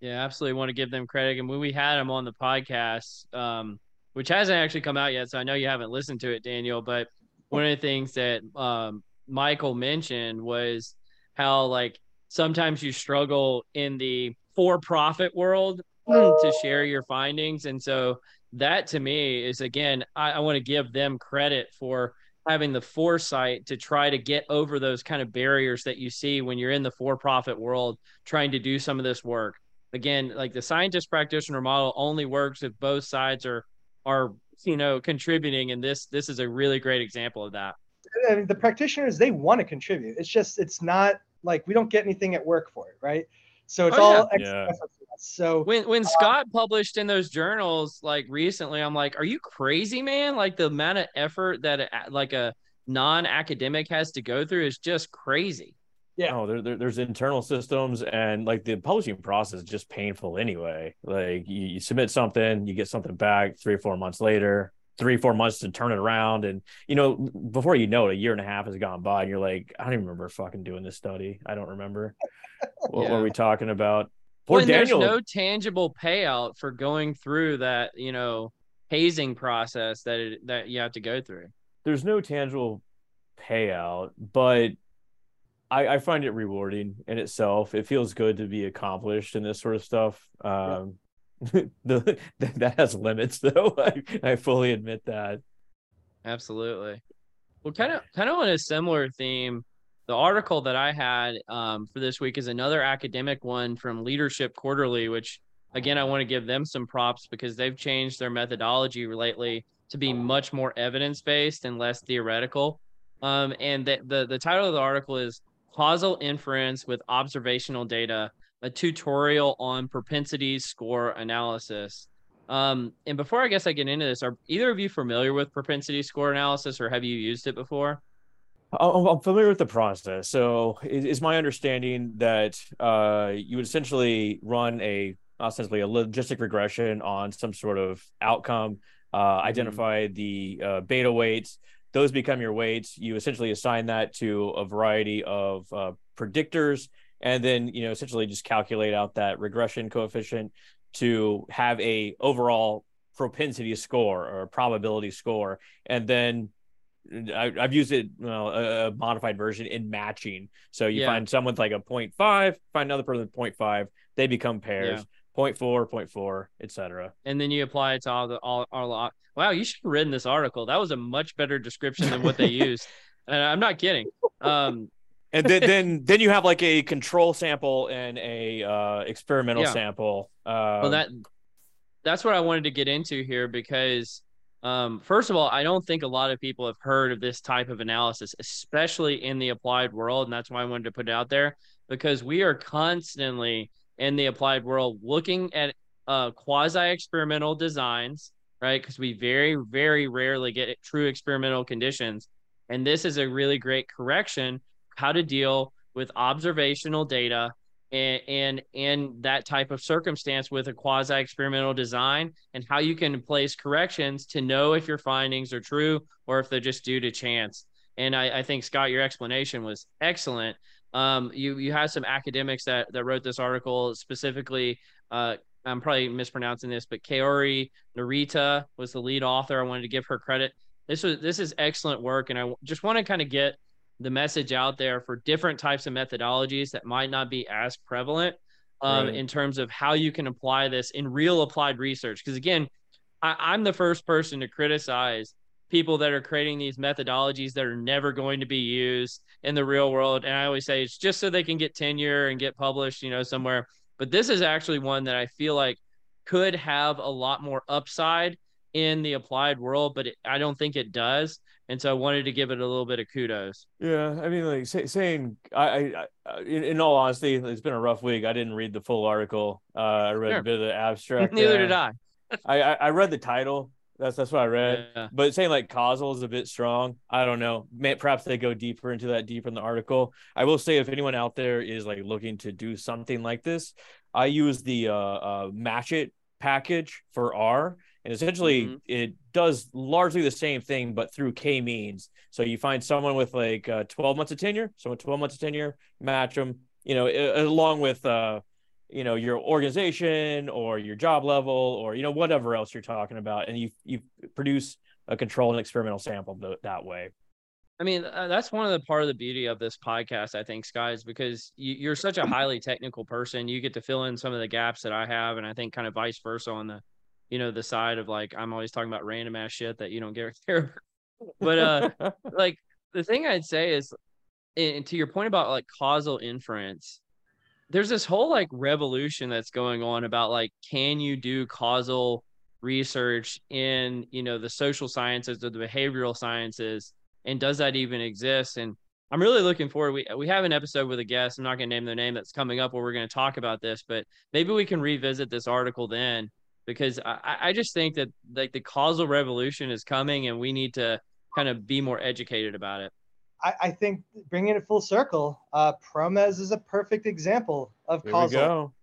Speaker 3: Yeah, absolutely want to give them credit. And when we had them on the podcast, um, which hasn't actually come out yet, so I know you haven't listened to it, Daniel. But one of the things that um, Michael mentioned was how like sometimes you struggle in the for-profit world to share your findings. And so that to me is again, I, I want to give them credit for having the foresight to try to get over those kind of barriers that you see when you're in the for-profit world trying to do some of this work. Again, like the scientist practitioner model only works if both sides are are you know contributing, and this this is a really great example of that.
Speaker 4: I mean, the practitioners they want to contribute. It's just it's not like we don't get anything at work for it, right? So it's
Speaker 3: Oh,
Speaker 4: all
Speaker 2: yeah.
Speaker 4: extra effort for us. So
Speaker 3: When when uh, Scott published in those journals like recently, I'm like, are you crazy, man? Like the amount of effort that a, like a non-academic has to go through is just crazy.
Speaker 4: Yeah.
Speaker 2: No, there, there, there's internal systems and like the publishing process is just painful anyway. Like you, you submit something, you get something back three or four months later, three, four months to turn it around. And, you know, before you know it, a year and a half has gone by and you're like, I don't even remember fucking doing this study. I don't remember. [laughs] What
Speaker 3: Yeah.
Speaker 2: were we talking about? Poor
Speaker 3: when
Speaker 2: Daniel.
Speaker 3: there's no tangible payout for going through that, you know, hazing process that it, that you have to go through.
Speaker 2: there's no tangible payout, but I, I find it rewarding in itself. It feels good to be accomplished in this sort of stuff. Um, [laughs] the that has limits [laughs] though. I, I fully admit that.
Speaker 3: Absolutely. Well, kind of kind of on a similar theme, the article that I had um, for this week is another academic one from Leadership Quarterly, which again I want to give them some props because they've changed their methodology lately to be much more evidence based and less theoretical. Um, and the, the the title of the article is Causal Inference with Observational Data: A Tutorial on Propensity Score Analysis. Um, and before I guess I get into this, are either of you familiar with propensity score analysis or have you used it before?
Speaker 2: I'm I'm familiar with the process. So it's my understanding that uh, you would essentially run a ostensibly a logistic regression on some sort of outcome, uh, identify the uh, beta weights. Those become your weights. You essentially assign that to a variety of uh, predictors, and then you know essentially just calculate out that regression coefficient to have a overall propensity score or probability score, and then I, I've used it, well, a, a modified version in matching. So you
Speaker 3: Yeah.
Speaker 2: find someone with like a 0.5, find another person with 0.5, they become pairs,
Speaker 3: Yeah.
Speaker 2: 0.4, 0.4, etc.
Speaker 3: And then you apply it to all the all our all. Wow, you should have written this article. That was a much better description than what they [laughs] used. And I'm not kidding. Um,
Speaker 2: And then, [laughs] then then you have like a control sample and a uh, experimental
Speaker 3: Yeah.
Speaker 2: sample. Uh,
Speaker 3: well, that that's what I wanted to get into here because um, first of all, I don't think a lot of people have heard of this type of analysis, especially in the applied world, and that's why I wanted to put it out there because we are constantly in the applied world looking at uh, quasi experimental designs, right? Because we very very rarely get true experimental conditions, and this is a really great correction how to deal with observational data and and and that type of circumstance with a quasi experimental design and how you can place corrections to know if your findings are true or if they're just due to chance. And i, I think scott your explanation was excellent um, you you had some academics that that wrote this article specifically uh, i'm probably mispronouncing this but kaori narita was the lead author i wanted to give her credit this was this is excellent work and i just want to kind of get the message out there for different types of methodologies that might not be as prevalent um,
Speaker 2: Right.
Speaker 3: in terms of how you can apply this in real applied research. Because again, I, I'm the first person to criticize people that are creating these methodologies that are never going to be used in the real world. And I always say it's just so they can get tenure and get published, you know, somewhere. But this is actually one that I feel like could have a lot more upside in the applied world, but it, I don't think it does. And so I wanted to give it a little bit of kudos.
Speaker 2: Yeah, I mean, like say, saying, I, I, I in, in all honesty, it's been a rough week. I didn't read the full article. Uh, I read
Speaker 3: Sure.
Speaker 2: a bit of the abstract. [laughs]
Speaker 3: Neither did. I,
Speaker 2: I I read the title. That's that's what I read.
Speaker 3: Yeah.
Speaker 2: But saying like causal is a bit strong. I don't know. May, perhaps they go deeper into that deeper in the article. I will say if anyone out there is like looking to do something like this, I use the uh, uh MatchIt package for R. And essentially,
Speaker 3: Mhm.
Speaker 2: it does largely the same thing, but through K means. So you find someone with like uh, 12 months of tenure, someone 12 months of tenure, match them, you know, along with uh, you know your organization or your job level or you know whatever else you're talking about and you you produce a control and experimental sample th- that way
Speaker 3: I mean, uh, that's one of the part of the beauty of this podcast, I think, Sky, is because you, you're such a [clears throat] highly technical person. You get to fill in some of the gaps that I have, and I think kind of vice versa on the, you know, the side of like I'm always talking about random ass shit that you don't get [laughs] care. but uh, [laughs] like the thing I'd say is, and to your point about like causal inference, there's this whole like revolution that's going on about like can you do causal research in you know the social sciences or the behavioral sciences and does that even exist? And i'm really looking forward we, we have an episode with a guest i'm not going to name their name that's coming up where we're going to talk about this but maybe we can revisit this article then because I, I just think that like the causal revolution is coming and we need to kind of be more educated about it
Speaker 4: I, I think bringing it full circle, uh, Promes is a perfect example of
Speaker 2: There we
Speaker 4: causal.
Speaker 2: go.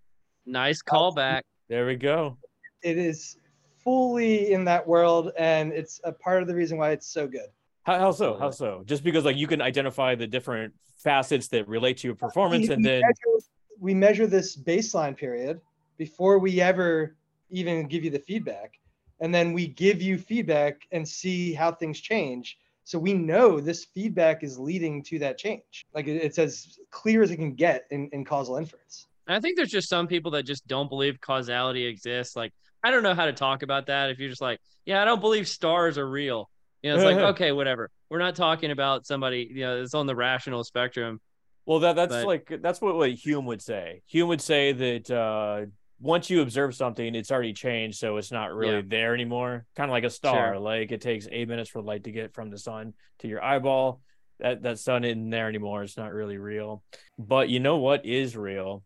Speaker 3: nice callback
Speaker 2: There we go.
Speaker 4: It is fully in that world, and it's a part of the reason why it's so good.
Speaker 2: How, how so? How so? Just because like you can identify the different facets that relate to your performance,
Speaker 4: We-
Speaker 2: and
Speaker 4: we
Speaker 2: then
Speaker 4: measure, we measure this baseline period before we ever even give you the feedback, and then we give you feedback and see how things change. So we know this feedback is leading to that change. Like it- it's as clear as it can get in, in causal inference.
Speaker 3: I think there's just some people that just don't believe causality exists. Like, I don't know how to talk about that. If you're just like, yeah, I don't believe stars are real. You know, it's like, [laughs] okay, whatever. We're not talking about somebody, you know, that's on the rational spectrum.
Speaker 2: well, that that's
Speaker 3: But-
Speaker 2: like that's what like Hume would say. Hume would say that uh, once you observe something, it's already changed, so it's not really
Speaker 3: Yeah.
Speaker 2: there anymore. Kind of like a star.
Speaker 3: Sure.
Speaker 2: Like it takes eight minutes for light to get from the sun to your eyeball. That that sun isn't there anymore. It's not really real. But you know what is real?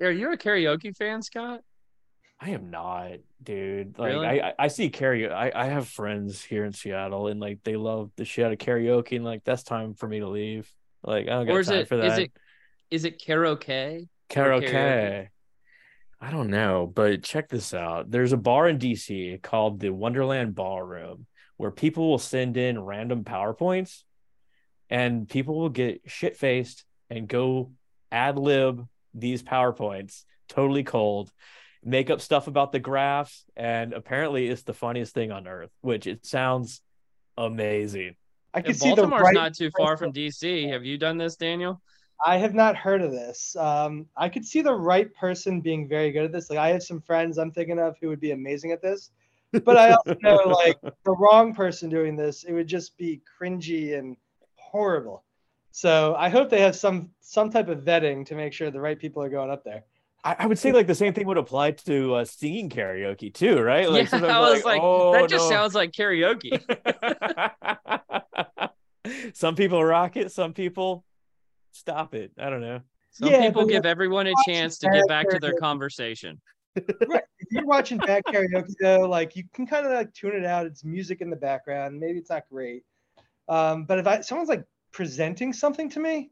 Speaker 3: Are you a karaoke fan, Scott?
Speaker 2: I am not, dude. Like
Speaker 3: Really?
Speaker 2: I, I see karaoke. I, I have friends here in Seattle, and like they love the shit out of karaoke, and like that's time for me to leave. Like I don't got
Speaker 3: Or
Speaker 2: time
Speaker 3: it
Speaker 2: for that.
Speaker 3: is it is it karaoke?
Speaker 2: karaoke?
Speaker 3: karaoke?
Speaker 2: I don't know, but check this out. There's a bar in DC called the Wonderland Ballroom where people will send in random PowerPoints, and people will get shit faced and go ad lib these PowerPoints totally cold make up stuff about the graphs and apparently it's the funniest thing on earth which it sounds amazing
Speaker 4: I can
Speaker 3: Yeah,
Speaker 4: see
Speaker 3: Baltimore's not too far from DC. Have you done this, Daniel?
Speaker 4: I have not heard of this. Um, I could see the right person being very good at this. Like I have some friends I'm thinking of who would be amazing at this, but I also know [laughs] like the wrong person doing this, it would just be cringy and horrible. So I hope they have some some type of vetting to make sure the right people are going up there.
Speaker 2: I, I would say like the same thing would apply to uh, singing karaoke too right like
Speaker 3: yeah, I was like,
Speaker 2: "Oh,
Speaker 3: that just
Speaker 2: no."
Speaker 3: sounds like karaoke. [laughs]
Speaker 2: some people rock it some people stop it i don't know
Speaker 3: Some
Speaker 4: Yeah,
Speaker 3: people
Speaker 4: but
Speaker 3: give everyone a chance to get
Speaker 4: bad
Speaker 3: back to their conversation. [laughs]
Speaker 4: Right. If you're watching bad karaoke though, like you can kind of like tune it out. It's music in the background. Maybe it's not great. Um, but if I someone's like presenting something to me,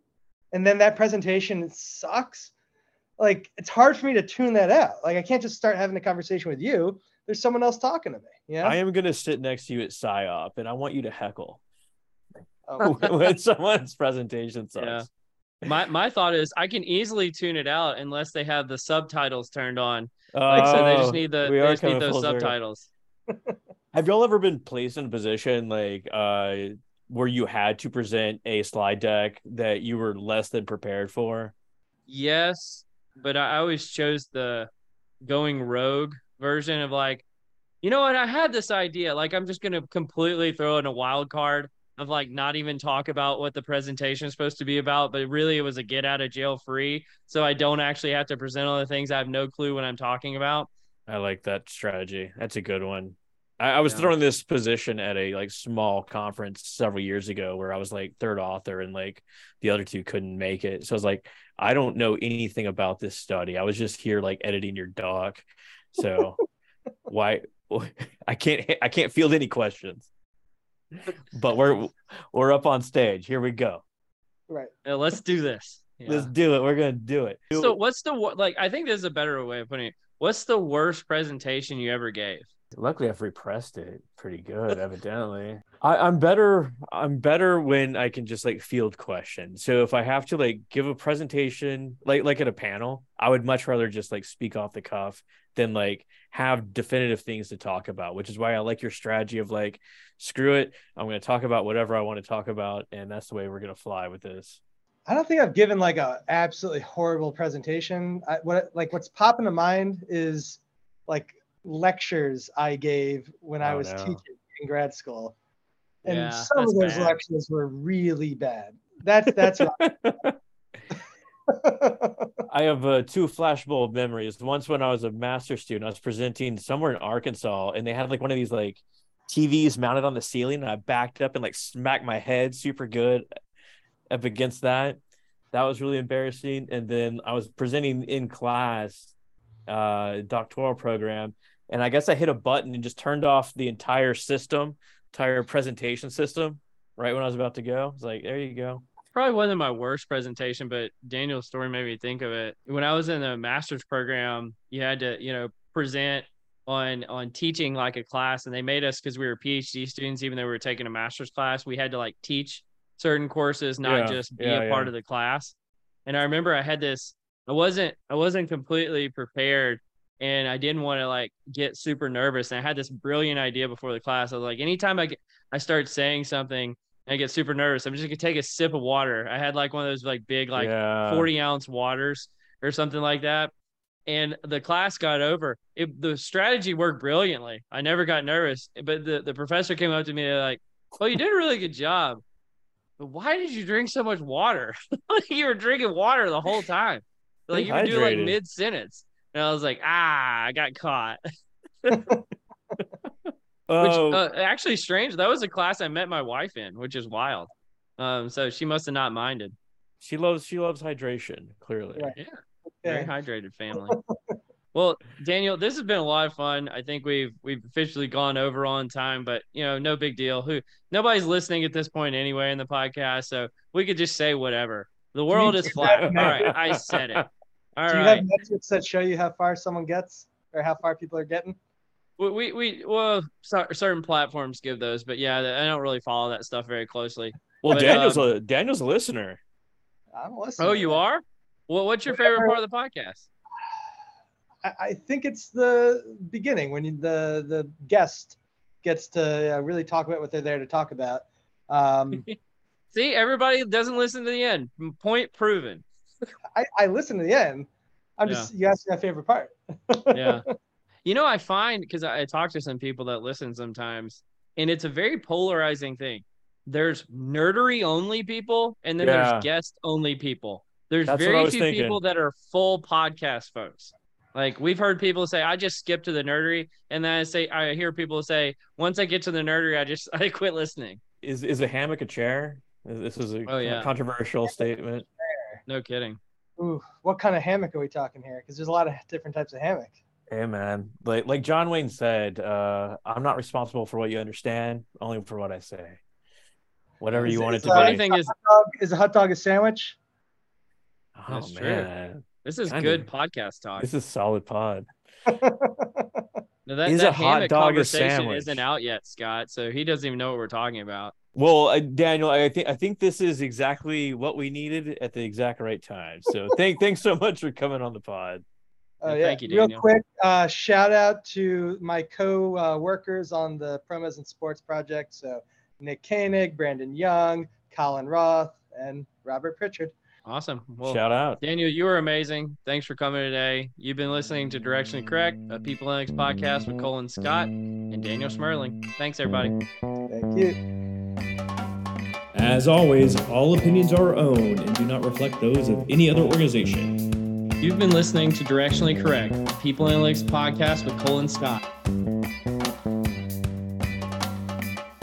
Speaker 4: and then that presentation sucks, like it's hard for me to tune that out. Like I can't just start having a conversation with you. There's someone else talking to me. Yeah.
Speaker 2: i am going to sit next to you at SIOP and i want you to heckle
Speaker 4: Oh, [laughs]
Speaker 2: when someone's presentation sucks
Speaker 3: Yeah. My my thought is I can easily tune it out unless they have the subtitles turned on. Like so they
Speaker 2: Oh,
Speaker 3: just need the they just need those subtitles. [laughs]
Speaker 2: Have y'all ever been placed in a position like uh where you had to present a slide deck that you were less than prepared for?
Speaker 3: Yes, but I I always chose the going rogue version of like, you know what? I had this idea. Like, I'm just gonna completely throw in a wild card of like not even talk about what the presentation is supposed to be about, but really it was a get out of jail free, so I don't actually have to present all the things I have no clue what I'm talking about.
Speaker 2: I like that strategy. That's a good one. I, I was
Speaker 3: Yeah.
Speaker 2: thrown this position at a like small conference several years ago where I was like third author and like the other two couldn't make it. So I was like, I don't know anything about this study. I was just here like editing your doc. So [laughs] why [laughs] I can't I can't field any questions. But we're we're up on stage. Here we go.
Speaker 4: right.
Speaker 3: Uh, let's do this.
Speaker 2: Let's do it. We're gonna do it.
Speaker 3: So, what's the like? I think there's a better way of putting it. What's the worst presentation you ever gave?
Speaker 2: Luckily, I've repressed it pretty good, [laughs] evidently. I, I'm better. I'm better when I can just like field questions. So if I have to like give a presentation, like like at a panel, I would much rather just like speak off the cuff than like have definitive things to talk about, which is why I like your strategy of like, screw it. I'm going to talk about whatever I want to talk about. And that's the way we're going to fly with this.
Speaker 4: I don't think I've given like a absolutely horrible presentation. I, what like what's popping to mind is like lectures I gave when I
Speaker 2: Oh,
Speaker 4: was
Speaker 2: no.
Speaker 4: teaching in grad school, and
Speaker 3: Yeah,
Speaker 4: some of those
Speaker 3: bad.
Speaker 4: lectures were really bad. That's that's. [laughs] [laughs] [laughs]
Speaker 2: I have uh, two flashbulb memories. Once when I was a master student, I was presenting somewhere in Arkansas, and they had like one of these like TVs mounted on the ceiling, and I backed up and like smacked my head super good up against that. That was really embarrassing. And then I was presenting in class, uh, doctoral program, and I guess I hit a button and just turned off the entire system, entire presentation system, right when I was about to go. It's like, there you go.
Speaker 3: Probably wasn't my worst presentation, but Daniel's story made me think of it. When I was in the master's program, you had to, you know, present on on teaching like a class, and they made us because we were PhD students, even though we were taking a master's class, we had to like teach certain courses, not
Speaker 2: Yeah,
Speaker 3: just be
Speaker 2: yeah,
Speaker 3: a part
Speaker 2: yeah.
Speaker 3: of the class. And I remember I had this. I wasn't I wasn't completely prepared. And I didn't want to like get super nervous. And I had this brilliant idea before the class. I was like, anytime I get, I start saying something, I get super nervous. I'm just gonna take a sip of water. I had like one of those like big like
Speaker 2: Yeah.
Speaker 3: 40 ounce waters or something like that. And the class got over. It the strategy worked brilliantly. I never got nervous. But the, the professor came up to me like, Well, you did a really good job. But why did you drink so much water? [laughs] you were drinking water the whole time. Like you were doing like mid sentence. And I was like, ah, I got caught. [laughs] Which
Speaker 2: Oh,
Speaker 3: uh, actually strange. That was a class I met my wife in, which is wild. Um, so she must have not minded.
Speaker 2: she loves she loves hydration. Clearly,
Speaker 4: Right.
Speaker 3: Very
Speaker 4: Yeah.
Speaker 3: hydrated family. [laughs] well, Daniel, this has been a lot of fun. I think we've we've officially gone over on time, but you know, no big deal. Who nobody's listening at this point anyway in the podcast, so we could just say whatever. The world is flat. All right, I said it. All [laughs]
Speaker 4: Do you
Speaker 3: right.
Speaker 4: have metrics that show you how far someone gets or how far people are getting?
Speaker 3: We, we, we well, cer- certain platforms give those, but yeah, I don't really follow that stuff very closely.
Speaker 2: Well,
Speaker 3: But,
Speaker 2: Daniel's
Speaker 3: um,
Speaker 2: a Daniel's a listener.
Speaker 4: I'm listening.
Speaker 3: Oh, you are? Well, what's your favorite part of the podcast?
Speaker 4: I, I think it's the beginning when you, the the guest gets to uh, really talk about what they're there to talk about. Um, [laughs]
Speaker 3: See, everybody doesn't listen to the end. Point proven.
Speaker 4: I, I listen to the end. I'm just you asked me my favorite part.
Speaker 3: Yeah. [laughs] you know, I find because I, I talk to some people that listen sometimes, and it's a very polarizing thing. There's nerdery only people, and then
Speaker 2: Yeah.
Speaker 3: there's guest only people. There's
Speaker 2: That's
Speaker 3: very few
Speaker 2: thinking.
Speaker 3: people that are full podcast folks. Like we've heard people say, I just skip to the nerdery, and then I say I hear people say, once I get to the nerdery, I just [laughs] I quit listening.
Speaker 2: Is is a hammock a chair? This is a
Speaker 3: Oh, yeah.
Speaker 2: controversial statement.
Speaker 3: No kidding.
Speaker 4: Ooh, what kind of hammock are we talking here? Because there's a lot of different types of hammock.
Speaker 2: Hey man, like like John Wayne said, uh, I'm not responsible for what you understand, only for what I say. Whatever
Speaker 4: Is
Speaker 2: you
Speaker 4: it-
Speaker 2: want it to
Speaker 3: The
Speaker 4: uh,
Speaker 3: funny
Speaker 2: be.
Speaker 3: thing is,
Speaker 4: Dog, is a hot dog a sandwich?
Speaker 2: Oh
Speaker 3: That's true.
Speaker 2: man,
Speaker 3: this is
Speaker 2: Kind
Speaker 3: good
Speaker 2: of.
Speaker 3: podcast talk.
Speaker 2: this is solid pod. [laughs]
Speaker 3: Now that,
Speaker 2: Is
Speaker 3: that
Speaker 2: a hot dog a
Speaker 3: conversation
Speaker 2: sandwich?
Speaker 3: isn't out yet, Scott. So he doesn't even know what we're talking about.
Speaker 2: Well, uh, Daniel, I think I think this is exactly what we needed at the exact right time. So thank thanks so much for coming on the pod.
Speaker 4: Oh
Speaker 3: Yeah,
Speaker 4: yeah.
Speaker 3: thank you,
Speaker 4: Real quick, uh, shout out to my co-workers on the ProMes and Sports project. So Nick Koenig, Brandon Young, Colin Roth, and Robert Pritchard.
Speaker 3: Awesome. Well,
Speaker 2: Shout out.
Speaker 3: Daniel, you were amazing. Thanks for coming today. You've been listening to Directionally Correct, a People Analytics podcast with Colin Scott and Daniel Schmerling. Thanks, everybody.
Speaker 4: Thank you.
Speaker 1: As always, all opinions are our own and do not reflect those of any other organization.
Speaker 3: You've been listening to Directionally Correct, People Analytics podcast with Colin Scott.